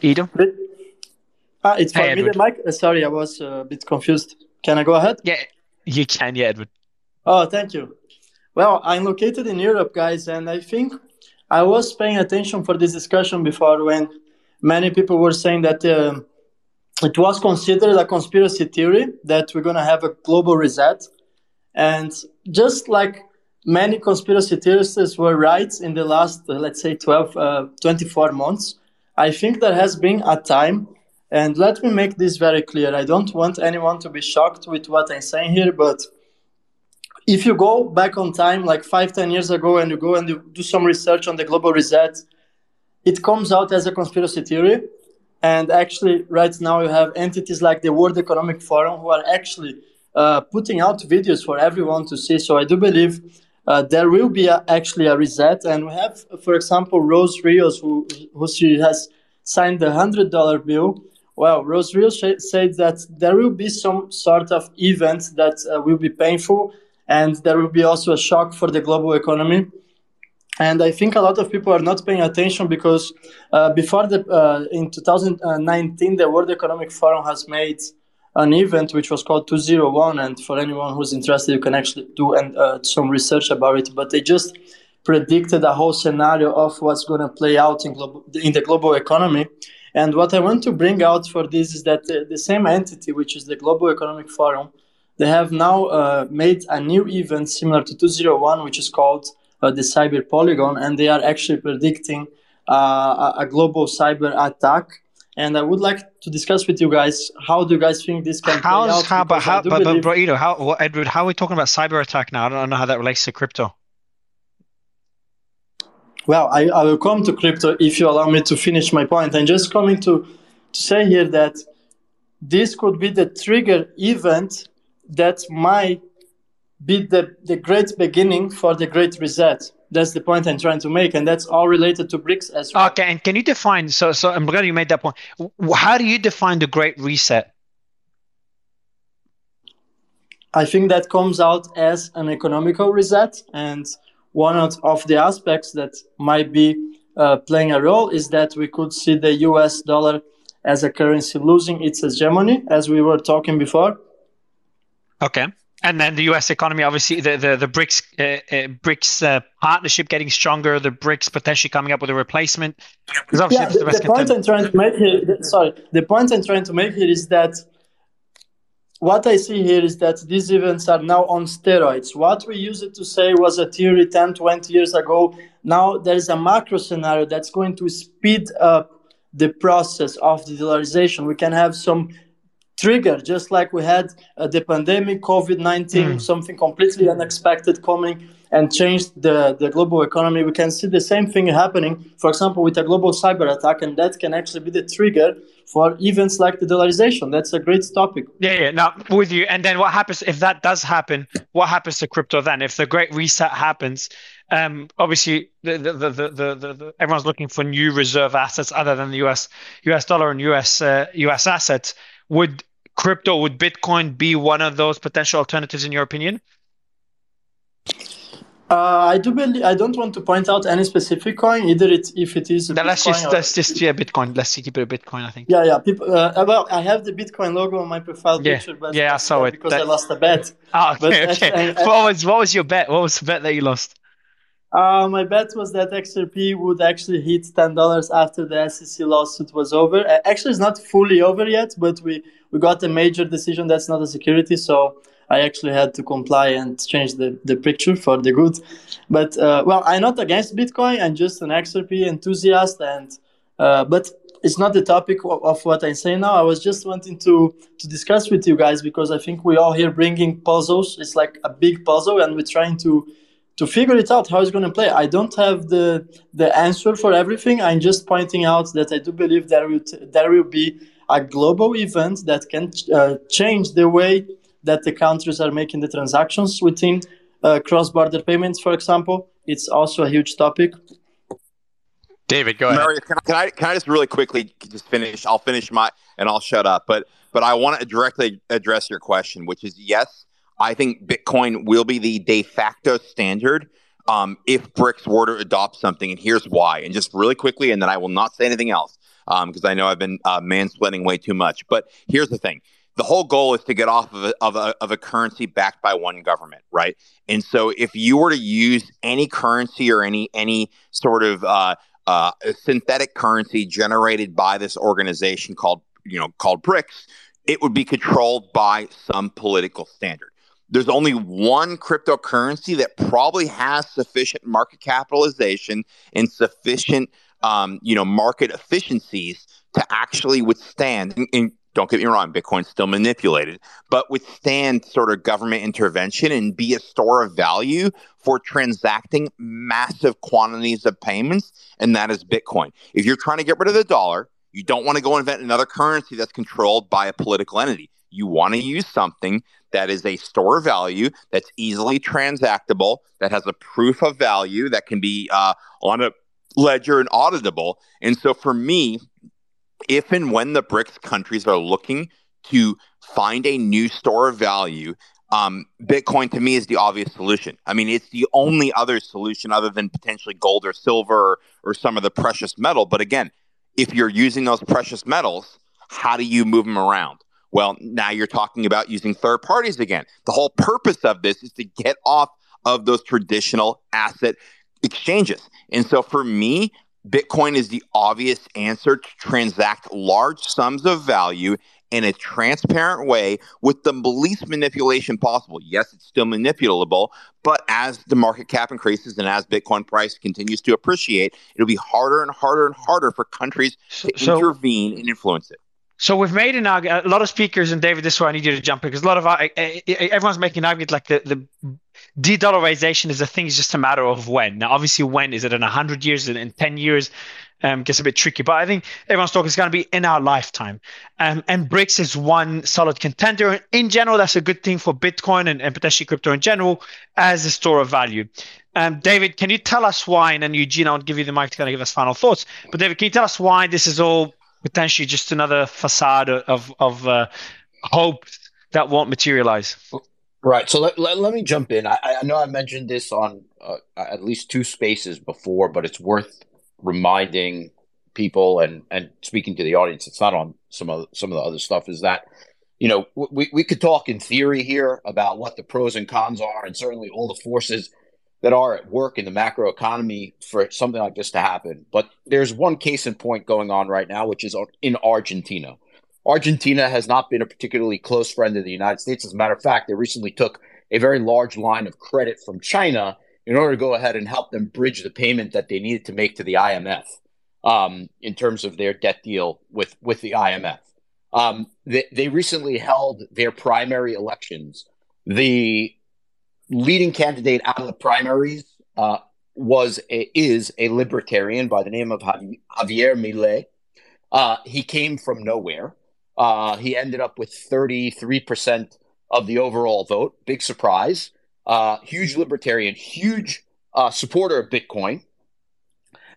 Edo? Ah, it's for hey, me, the mic. Uh, sorry, I was uh, a bit confused. Can I go ahead? Yeah, you can, yeah, Edward. Oh, thank you. Well, I'm located in Europe, guys, and I think I was paying attention for this discussion before when many people were saying that uh, it was considered a conspiracy theory that we're going to have a global reset. And just like many conspiracy theorists were right in the last, uh, let's say, 12, uh, 24 months, I think there has been a time. And let me make this very clear. I don't want anyone to be shocked with what I'm saying here, but if you go back on time, like five, ten years ago, and you go and you do some research on the global reset, it comes out as a conspiracy theory. And actually, right now, you have entities like the World Economic Forum who are actually uh, putting out videos for everyone to see. So I do believe uh, there will be a, actually a reset. And we have, for example, Rose Rios, who, who she has signed the $100 bill. Well, Rose Rios sh- said that there will be some sort of event that uh, will be painful and there will be also a shock for the global economy. And I think a lot of people are not paying attention because uh, before the uh, in 2019, the World Economic Forum has made an event which was called 201. And for anyone who's interested, you can actually do and, uh, some research about it. But they just predicted a whole scenario of what's going to play out in, global, in the global economy. And what I want to bring out for this is that the, the same entity, which is the Global Economic Forum, they have now uh, made a new event similar to 201, which is called the Cyber Polygon, and they are actually predicting uh, a, global cyber attack. And I would like to discuss with you guys how do you guys think this can How's, play out? How, but how, but, believe... but, bro, how, what, Edward, how are we talking about cyber attack now? I don't know how that relates to crypto. Well, I, I will come to crypto if you allow me to finish my point. I'm just coming to, to say here that this could be the trigger event that might be the, the great beginning for the great reset. That's the point I'm trying to make, and that's all related to BRICS as well. Okay, and can you define? So, so I'm glad you made that point. How do you define the great reset? I think that comes out as an economical reset, and one of the aspects that might be uh, playing a role is that we could see the U.S. dollar as a currency losing its hegemony, as we were talking before. Okay and then the U.S. economy, obviously, the the, the BRICS uh, uh, BRICS uh, partnership getting stronger, the BRICS potentially coming up with a replacement. Yeah, the, the, the point I'm trying to make here, sorry, the point I'm trying to make here is that what I see here is that these events are now on steroids. What we used to say was a theory 10, 20 years ago. Now there is a macro scenario that's going to speed up the process of de-dollarization. We can have some trigger, just like we had uh, the pandemic, COVID 19, mm. something completely unexpected coming and changed the, the global economy. We can see the same thing happening, for example, with a global cyber attack, and that can actually be the trigger for events like de-dollarization. That's a great topic. Yeah, yeah, now with you. And then what happens if that does happen? What happens to crypto then? If the great reset happens, um, obviously the, the, the, the, the, the, everyone's looking for new reserve assets other than the US US dollar and US uh, US assets would crypto would bitcoin be one of those potential alternatives in your opinion Uh, I do believe I don't want to point out any specific coin, either it if it is. Let's just or... let's just yeah Bitcoin. Let's keep it a Bitcoin. I think. Yeah, yeah. People, uh, uh, well, I have the Bitcoin logo on my profile yeah. picture, but yeah, I saw uh, it because that... I lost a bet. Oh, okay. okay. I, I, what was what was your bet? What was the bet that you lost? Uh, my bet was that XRP would actually hit ten dollars after the SEC lawsuit was over. Uh, actually, it's not fully over yet, but we we got a major decision that's not a security, so I actually had to comply and change the, the picture for the good. But uh, well, I'm not against Bitcoin. I'm just an XRP enthusiast, and uh, but it's not the topic of, of, what I'm saying now. I was just wanting to to discuss with you guys because I think we all here bringing puzzles. It's like a big puzzle, and we're trying to to figure it out how it's going to play. I don't have the the answer for everything. I'm just pointing out that I do believe there will t- there will be a global event that can uh, change the way that the countries are making the transactions within uh, cross-border payments, for example. It's also a huge topic. David, go ahead. Mario, can, can I can I just really quickly just finish? I'll finish my and I'll shut up. But but I want to directly address your question, which is yes, I think Bitcoin will be the de facto standard um, if BRICS were to adopt something, and here's why. And just really quickly, and then I will not say anything else because um, I know I've been uh, mansplaining way too much. But here's the thing: the whole goal is to get off of a, of a, of a currency backed by one government, right? And so if you were to use any currency or any any sort of uh, uh, synthetic currency generated by this organization called you know called BRICS, it would be controlled by some political standard. There's only one cryptocurrency that probably has sufficient market capitalization and sufficient um, you know market efficiencies to actually withstand. And, and don't get me wrong, Bitcoin's still manipulated, but withstand sort of government intervention and be a store of value for transacting massive quantities of payments, and that is Bitcoin. If you're trying to get rid of the dollar, you don't want to go invent another currency that's controlled by a political entity. You want to use something that is a store value that's easily transactable, that has a proof of value that can be uh, on a ledger and auditable. And so for me, if and when the BRICS countries are looking to find a new store of value, um, Bitcoin to me is the obvious solution. I mean, it's the only other solution other than potentially gold or silver or, or some of the precious metal. But again, if you're using those precious metals, how do you move them around? Well, now you're talking about using third parties again. The whole purpose of this is to get off of those traditional asset exchanges. And so for me, Bitcoin is the obvious answer to transact large sums of value in a transparent way with the least manipulation possible. Yes, it's still manipulable, but as the market cap increases and as Bitcoin price continues to appreciate, it'll be harder and harder and harder for countries to so, intervene and influence it. So we've made an argument. A lot of speakers, and David, this is where I need you to jump in because a lot of everyone's making an argument like the, the de-dollarization is a thing. It's just a matter of when. Now, obviously, when is it in hundred years? In ten years? Um, gets a bit tricky, but I think everyone's talking is going to be in our lifetime. Um, and BRICS is one solid contender. In general, that's a good thing for Bitcoin and, and potentially crypto in general as a store of value. Um, David, can you tell us why? And then Eugene, I'll give you the mic to kind of give us final thoughts. But David, can you tell us why this is all potentially just another facade of of uh, hope that won't materialize. Right. So let, let, let me jump in. I, I, know I mentioned this on uh, at least two spaces before, but it's worth reminding people and, and speaking to the audience. It's not on some of some of the other stuff. Is that you know we we could talk in theory here about what the pros and cons are, and certainly all the forces that are at work in the macro economy for something like this to happen. But there's one case in point going on right now, which is in Argentina. Argentina has not been a particularly close friend of the United States. As a matter of fact, they recently took a very large line of credit from China in order to go ahead and help them bridge the payment that they needed to make to the IMF um, in terms of their debt deal with, with the IMF. Um, they, they recently held their primary elections. The leading candidate out of the primaries uh, was a, is a libertarian by the name of Javier Milei. Uh, he came from nowhere. Uh, he ended up with 33% of the overall vote. Big surprise. Uh, huge libertarian, huge uh, supporter of Bitcoin.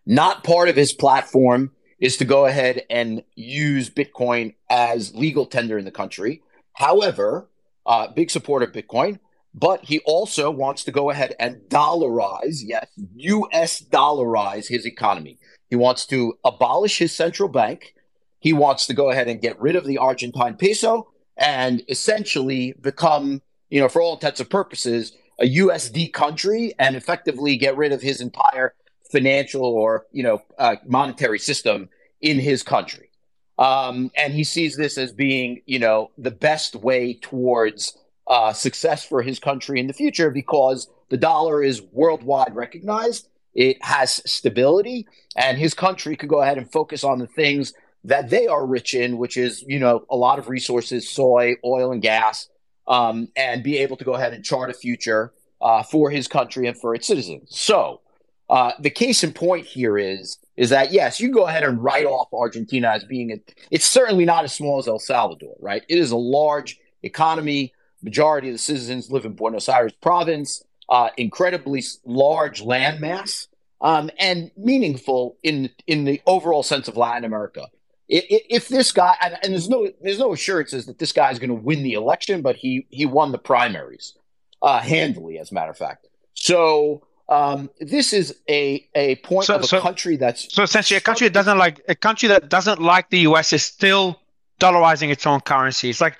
Not part of his platform is to go ahead and use Bitcoin as legal tender in the country. However, uh, big supporter of Bitcoin but he also wants to go ahead and dollarize, yes, US dollarize his economy. He wants to abolish his central bank. He wants to go ahead and get rid of the Argentine peso and essentially become, you know, for all intents and purposes, a USD country and effectively get rid of his entire financial or, you know, uh, monetary system in his country. Um, and he sees this as being, you know, the best way towards uh, success for his country in the future because the dollar is worldwide recognized. It has stability, and his country could go ahead and focus on the things that they are rich in, which is, you know, a lot of resources, soy, oil, and gas, um, and be able to go ahead and chart a future uh, for his country and for its citizens. So, uh, the case in point here is is that yes, you go ahead and write off Argentina as being a, it's certainly not as small as El Salvador, right? It is a large economy. Majority of the citizens live in Buenos Aires province. Uh, incredibly large landmass um, and meaningful in in the overall sense of Latin America. If, if this guy and, and, there's no there's no assurances that this guy is going to win the election, but he he won the primaries uh, handily, as a matter of fact. So um, this is a a point so, of a so, country that's so essentially a country that doesn't like a country that doesn't like the U.S. is still dollarizing its own currency. It's like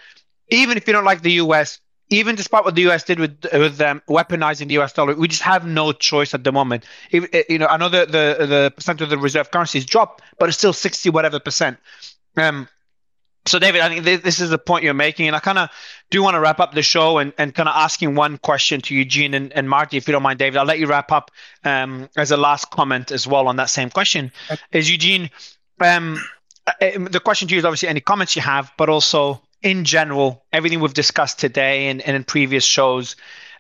even if you don't like the U.S., even despite what the U.S. did with with them weaponizing the U.S. dollar, we just have no choice at the moment. If, eh, you know, I know the the the percent of the reserve currencies dropped, but it's still sixty whatever percent. Um, so, David, I think this is the point you're making, and I kind of do want to wrap up the show and, and kind of asking one question to Eugene and, and Marty, if you don't mind, David. I'll let you wrap up um, as a last comment as well on that same question. Is Eugene, um, uh, the question to you is obviously any comments you have, but also in general, everything we've discussed today and, and in previous shows.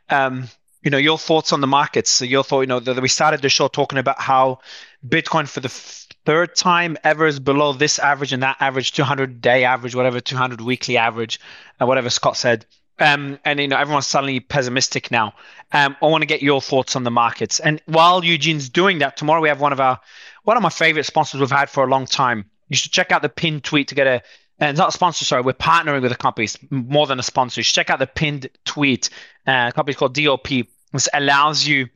Um, you know, your thoughts on the markets. So your thought, you know, that we started the show talking about how Bitcoin for the third time ever is below this average and that average 200 day average, whatever 200 weekly average, uh, whatever Scott said. Um, and you know everyone's suddenly pessimistic now. Um, I want to get your thoughts on the markets. And while Eugene's doing that, tomorrow we have one of our one of my favorite sponsors we've had for a long time. You should check out the pinned tweet to get a and uh, not a sponsor, sorry, we're partnering with a company, it's more than a sponsor. You check out the pinned tweet. Uh, a company called DOP. This allows you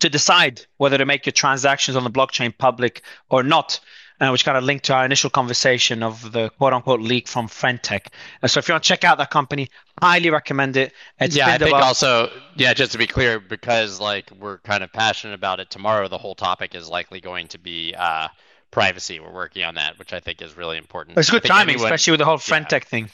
to decide whether to make your transactions on the blockchain public or not. Uh, which kind of linked to our initial conversation of the quote unquote leak from Friend.tech. Uh, so if you want to check out that company, highly recommend it. It's yeah, I think also, yeah, just to be clear, because like we're kind of passionate about it tomorrow, the whole topic is likely going to be uh, privacy. We're working on that, which I think is really important. It's good timing, anyone, especially with the whole Friend.tech yeah. thing.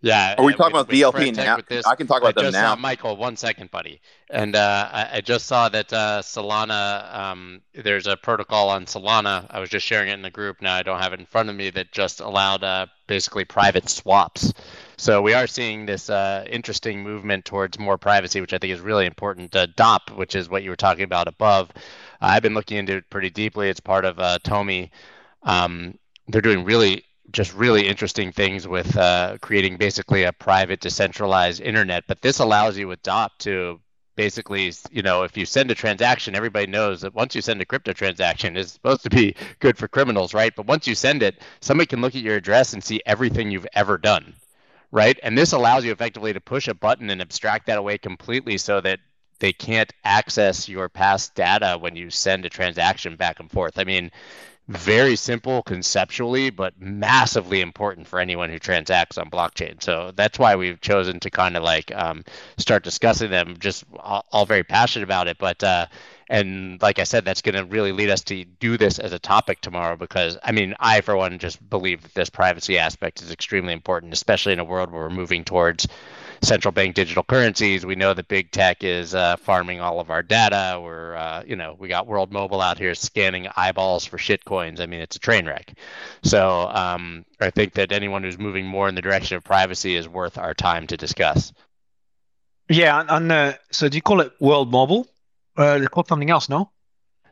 Yeah. Are we talking with, about VLP now? This, I can talk about I them now. Saw, Michael, one second, buddy. And uh, I, I, just saw that uh, Solana, um, there's a protocol on Solana. I was just sharing it in the group. Now I don't have it in front of me that just allowed uh, basically private swaps. So we are seeing this uh, interesting movement towards more privacy, which I think is really important. Uh, DOP, which is what you were talking about above, I've been looking into it pretty deeply. It's part of uh, Tomi. Um, they're doing really just really interesting things with uh, creating basically a private decentralized internet. But this allows you with DOP to basically, you know, if you send a transaction, everybody knows that once you send a crypto transaction, it's supposed to be good for criminals, right? But once you send it, somebody can look at your address and see everything you've ever done, right? And this allows you effectively to push a button and abstract that away completely so that they can't access your past data when you send a transaction back and forth. I mean, very simple conceptually, but massively important for anyone who transacts on blockchain. So that's why we've chosen to kind of like um, start discussing them. Just all, all, very passionate about it, but uh, and like I said, that's going to really lead us to do this as a topic tomorrow because I mean, I for one just believe that this privacy aspect is extremely important, especially in a world where we're moving towards central bank digital currencies. We know that big tech is uh, farming all of our data. We're, uh, you know, we got World Mobile out here scanning eyeballs for shit coins. I mean, it's a train wreck. So um, I think that anyone who's moving more in the direction of privacy is worth our time to discuss. Yeah, and uh, so do you call it World Mobile? Uh, they call something else, no?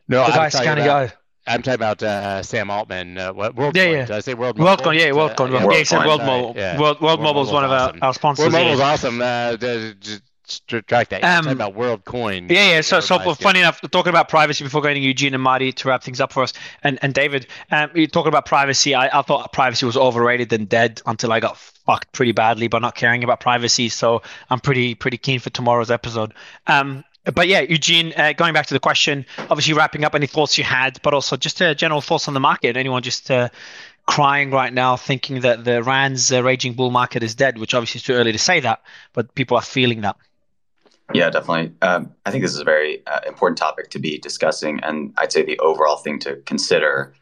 No, the guy scanning guy. I'm talking about uh, Sam Altman. Uh, what WorldCoin? Yeah, yeah. Did I say World WorldCoin? Yeah, WorldCoin. Uh, yeah, yeah, said World Mobile. Yeah. World, World, World Mobile is one of our, our sponsors. World Mobile is awesome. Uh, track that. Um, talking about WorldCoin. Yeah, yeah. So, so funny enough, talking about privacy before going to Eugene and Marty to wrap things up for us, and and David, um, you talking about privacy. I, I thought privacy was overrated and dead until I got fucked pretty badly by not caring about privacy. So I'm pretty pretty keen for tomorrow's episode. Um, but yeah, Eugene, uh, going back to the question, obviously wrapping up any thoughts you had, but also just uh, general thoughts on the market. Anyone just uh, crying right now, thinking that the Ran's uh, raging bull market is dead, which obviously is too early to say that, but people are feeling that. Yeah, definitely. Um, I think this is a very uh, important topic to be discussing, and I'd say the overall thing to consider,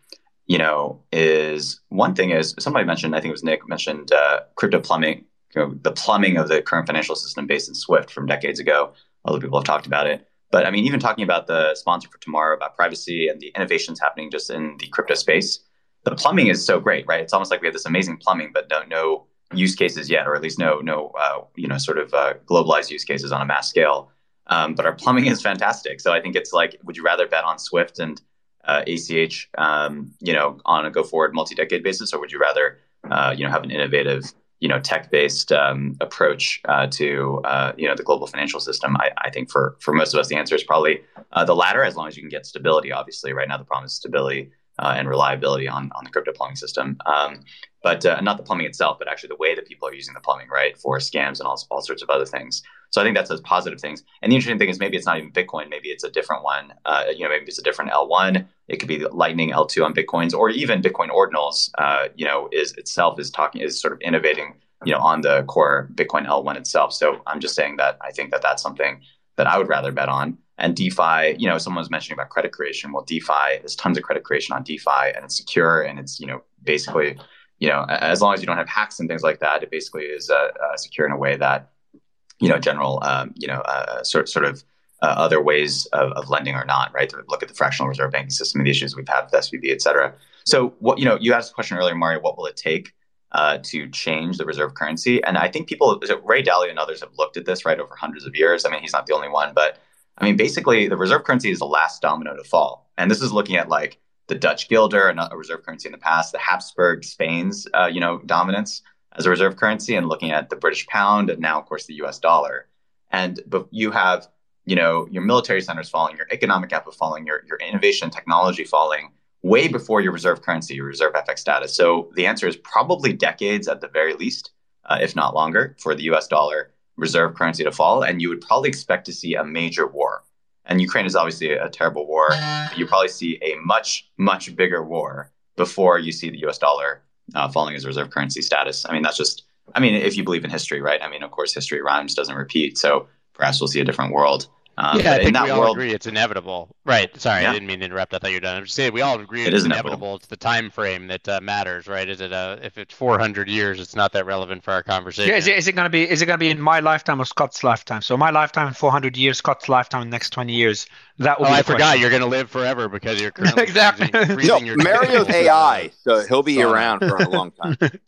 you know, is one thing is somebody mentioned, I think it was Nick mentioned uh, crypto plumbing, you know, the plumbing of the current financial system based in Swift from decades ago. Other people have talked about it. But I mean, even talking about the sponsor for tomorrow about privacy and the innovations happening just in the crypto space, the plumbing is so great, right? It's almost like we have this amazing plumbing, but no, no use cases yet, or at least no, no, uh, you know, sort of uh, globalized use cases on a mass scale. Um, but our plumbing is fantastic. So I think it's like, would you rather bet on Swift and uh, ACH, um, you know, on a go forward multi-decade basis, or would you rather, uh, you know, have an innovative you know tech-based um, approach uh, to uh, you know the global financial system. I, I, think for for most of us, the answer is probably uh, the latter. As long as you can get stability, obviously, right now the problem is stability uh, and reliability on on the crypto plumbing system. Um, but uh, not the plumbing itself, but actually the way that people are using the plumbing, right, for scams and all, all sorts of other things. So I think that's a positive things. And the interesting thing is maybe it's not even Bitcoin, maybe it's a different one. Uh, you know, maybe it's a different L1. It could be Lightning L2 on Bitcoins, or even Bitcoin ordinals. Uh, you know, is itself is talking is sort of innovating. You know, on the core Bitcoin L1 itself. So I'm just saying that I think that that's something that I would rather bet on. And DeFi, you know, someone was mentioning about credit creation. Well, DeFi, there's tons of credit creation on DeFi, and it's secure, and it's you know basically you know, as long as you don't have hacks and things like that, it basically is uh, uh, secure in a way that, you know, general, um, you know, uh, sort sort of uh, other ways of, of, lending are not right. Look at the fractional reserve banking system and the issues we've had with SVB, et cetera. So, what you know, you asked a question earlier, Mario. What will it take uh, to change the reserve currency? And I think people, Ray Dalio and others have looked at this right over hundreds of years. I mean, he's not the only one, but I mean, basically, the reserve currency is the last domino to fall. And this is looking at like the Dutch guilder, a reserve currency in the past, the Habsburg Spain's uh, you know dominance as a reserve currency, and looking at the British pound, and now of course the U.S. dollar. And but you have you know your military centers falling, your economic output falling, your your innovation technology falling way before your reserve currency, your reserve FX status. So the answer is probably decades at the very least, uh, if not longer, for the U.S. dollar reserve currency to fall, and you would probably expect to see a major war and Ukraine is obviously a, terrible war. You probably see a much, much bigger war before you see the US dollar uh, falling as reserve currency status. I mean, that's just, I mean, if you believe in history, right? I mean, of course, history rhymes, doesn't repeat. So perhaps we'll see a different world. Um, yeah, I think we all world, agree it's inevitable. Right. Sorry, yeah. I didn't mean to interrupt. I thought you were done. I'm just saying we all agree it it's inevitable. inevitable. It's the time frame that uh, matters, right? Is it uh, if it's 400 years, it's not that relevant for our conversation. Yeah, is it, is it going to be is it going to be in my lifetime or Scott's lifetime? So my lifetime, 400 years, Scott's lifetime, in the next 20 years. That. Will oh, I forgot. You're going to live forever because you're exactly. Freezing, freezing no, Mario's AI, so he'll be around for a long time.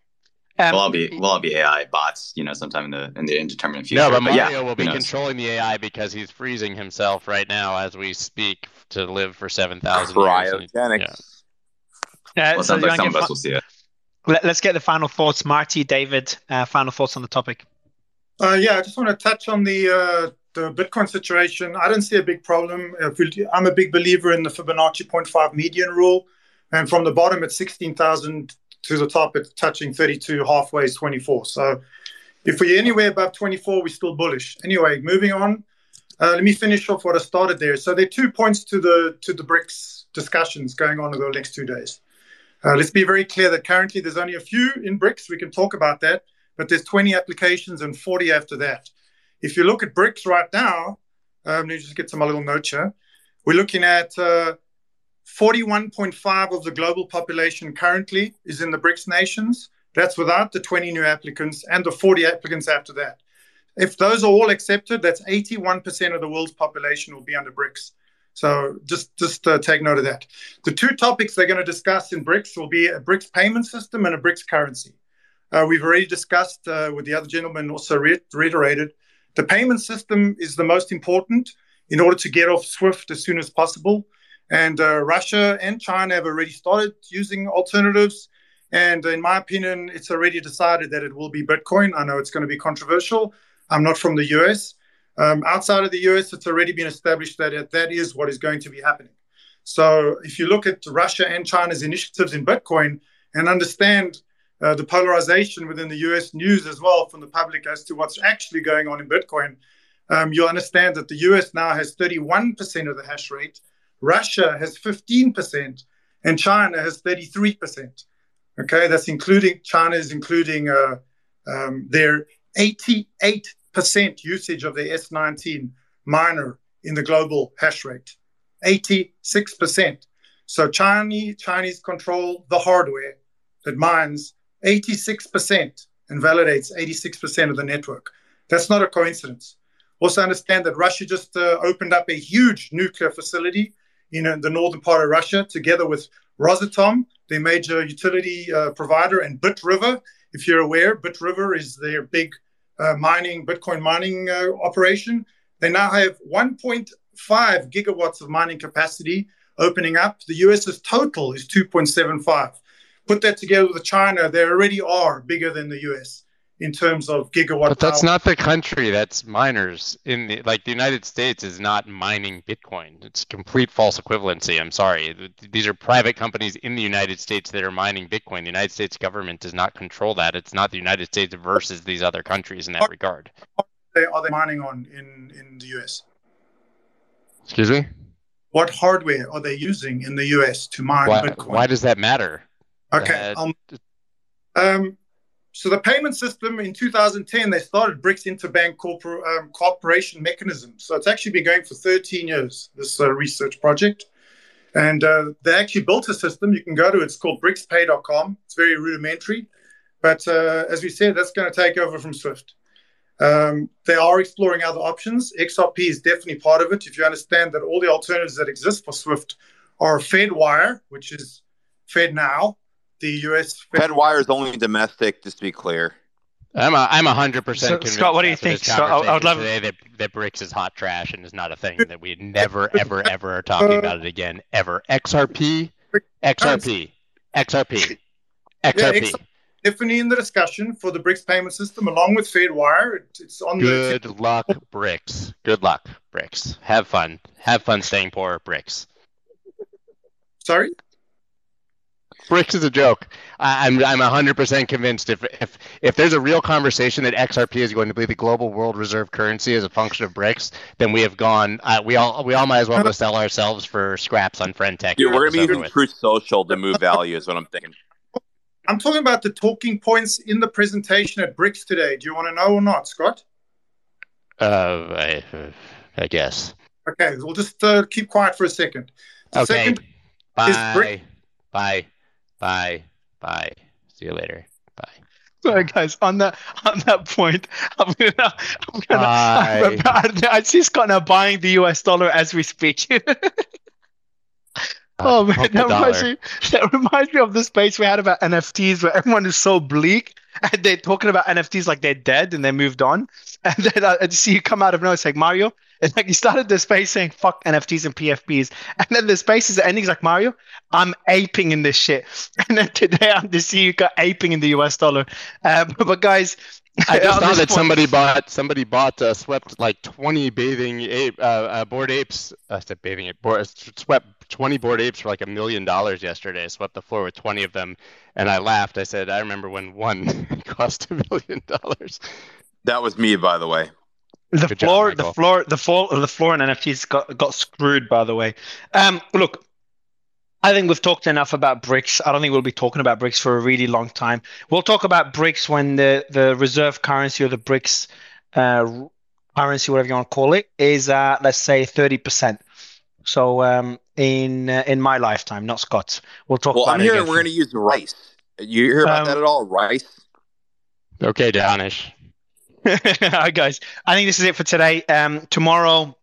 Um, we'll all be we'll all be AI bots, you know, sometime in the in the indeterminate future. No, but, but Mario yeah, will be controlling the AI because he's freezing himself right now as we speak to live for seven thousand cryogenics. Yeah. Uh, well, so sounds like some of us will see it. Let, us get the final thoughts, Marty, David. Uh, final thoughts on the topic. Uh, yeah, I just want to touch on the uh, the Bitcoin situation. I don't see a big problem. I'm a big believer in the Fibonacci 0.5 median rule, and from the bottom at sixteen thousand to the top, it's touching 32, halfway is 24. So if we're anywhere above 24, we're still bullish. Anyway, moving on. Uh, let me finish off what I started there. So there are two points to the to the BRICS discussions going on over the next two days. Uh, let's be very clear that currently there's only a few in BRICS. We can talk about that, but there's 20 applications and 40 after that. If you look at BRICS right now, um, let me just get to my little note here. We're looking at uh, 41.5 of the global population currently is in the BRICS nations. That's without the 20 new applicants and the 40 applicants after that. If those are all accepted, that's 81% of the world's population will be under BRICS. So just just uh, take note of that. The two topics they're going to discuss in BRICS will be a BRICS payment system and a BRICS currency. Uh, we've already discussed uh, with the other gentleman, also re- reiterated, the payment system is the most important in order to get off SWIFT as soon as possible. And uh, Russia and China have already started using alternatives. And in my opinion, it's already decided that it will be Bitcoin. I know it's going to be controversial. I'm not from the US. Um, outside of the US, it's already been established that that is what is going to be happening. So if you look at Russia and China's initiatives in Bitcoin and understand uh, the polarization within the US news as well from the public as to what's actually going on in Bitcoin, um, you'll understand that the US now has 31% of the hash rate, Russia has 15%, and China has 33%. Okay, that's including China is including uh, um, their 88% usage of the S19 miner in the global hash rate. 86%. So Chinese Chinese control the hardware that mines 86% and validates 86% of the network. That's not a coincidence. Also understand that Russia just uh, opened up a huge nuclear facility in uh, the northern part of Russia, together with Rosatom, the major utility uh, provider, and BitRiver. If you're aware, BitRiver is their big uh, mining, Bitcoin mining uh, operation. They now have 1.5 gigawatts of mining capacity opening up. The US's total is 2.75. Put that together with China, they already are bigger than the US in terms of gigawatt. But that's power. not the country that's miners in the like the United States is not mining Bitcoin. It's complete false equivalency. I'm sorry. These are private companies in the United States that are mining Bitcoin. The United States government does not control that. It's not the United States versus these other countries in that regard. Are they, are they mining on in in the US? Excuse me. What hardware are they using in the US to mine why, Bitcoin? Why does that matter? Okay. Um, um, so the payment system in 2010, they started BRICS Interbank Corpor- um, Cooperation Mechanism. So it's actually been going for 13 years, this uh, research project. And uh, they actually built a system. You can go to it. It's called BRICSPay.com. It's very rudimentary. But uh, as we said, that's going to take over from SWIFT. Um, they are exploring other options. XRP is definitely part of it. If you understand that all the alternatives that exist for SWIFT are FedWire, which is FedNow, the U.S. FedWire is only domestic, just to be clear. I'm a, I'm hundred percent convinced. Scott, what do you think? Scott, I would love today that, that BRICS is hot trash and is not a thing that we never, ever, ever are talking about it again ever. XRP, XRP, XRP, XRP. Definitely in the discussion for the BRICS payment system, along with FedWire. It's on. Good the... luck, BRICS. Good luck, BRICS. Have fun. Have fun staying poor, BRICS. Sorry. BRICS is a joke. I'm I'm 100% convinced if if if there's a real conversation that XRP is going to be the global world reserve currency as a function of BRICS, then we have gone. Uh, we all we all might as well go sell ourselves for scraps on Friend.tech. Dude, we're gonna be using Truth Social to move value. Is what I'm thinking. I'm talking about the talking points in the presentation at BRICS today. Do you want to know or not, Scott? Uh, I, I guess. Okay, we'll just uh, keep quiet for a second. The okay. Second Bye. Bye. Bye. Bye. See you later. Bye. Sorry, guys. On that on that point, I'm gonna I'm gonna I'm about, I see Scott now buying the US dollar as we speak. Uh, oh man, that reminds, me, that reminds me of the space we had about NFTs where everyone is so bleak and they're talking about NFTs like they're dead and they moved on. And then I, I see you come out of nowhere, it's like Mario, it's like you started the space saying fuck NFTs and PFPs, and then the space is ending. He's like Mario, I'm aping in this shit, and then today I'm the see you got aping in the US dollar. Um, but guys, I just saw that point, somebody bought somebody bought uh, swept like 20 bathing ape uh, uh, bored apes. I said bathing ape. Bored, swept 20 bored apes for like a million dollars yesterday. I swept the floor with 20 of them, and I laughed. I said, I remember when one cost a million dollars. That was me, by the way. The Good floor, job, the floor, the floor, the floor in NFTs got got screwed. By the way, um, look, I think we've talked enough about BRICS. I don't think we'll be talking about BRICS for a really long time. We'll talk about BRICS when the the reserve currency or the BRICS uh, currency, whatever you want to call it, is uh, let's say thirty percent. So um, in uh, in my lifetime, not Scott's. We'll talk. Well, about I'm hearing we're going to use rice. You hear about um, that at all? Rice. Okay, Danish. Hi guys. I think this is it for today. Um, tomorrow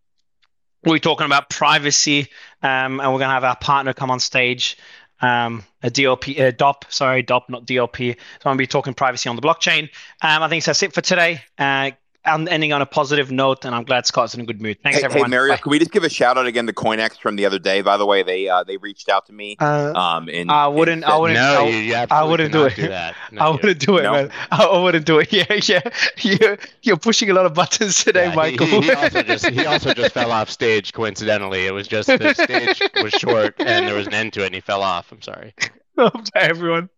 we're talking about privacy, um, and we're gonna have our partner come on stage. Um, a DOP, uh, DOP, sorry, DOP, not DLP. So I'm gonna be talking privacy on the blockchain. Um, I think that's it for today. Uh, I'm ending on a positive note, and I'm glad Scott's in a good mood. Thanks, hey, everyone. Hey, Mario, Bye. can we just give a shout out again to CoinEx from the other day? By the way, they uh, they reached out to me. Uh, um, and I wouldn't. I wouldn't. No, I, you, you I wouldn't do it. do that. No, I wouldn't do it, No? man. I, I wouldn't do it. Yeah, yeah. You're you're pushing a lot of buttons today, Yeah, he- Michael. He, he also just he also just fell off stage coincidentally. It was just the stage was short and there was an end to it and he fell off. I'm sorry. Bye, everyone.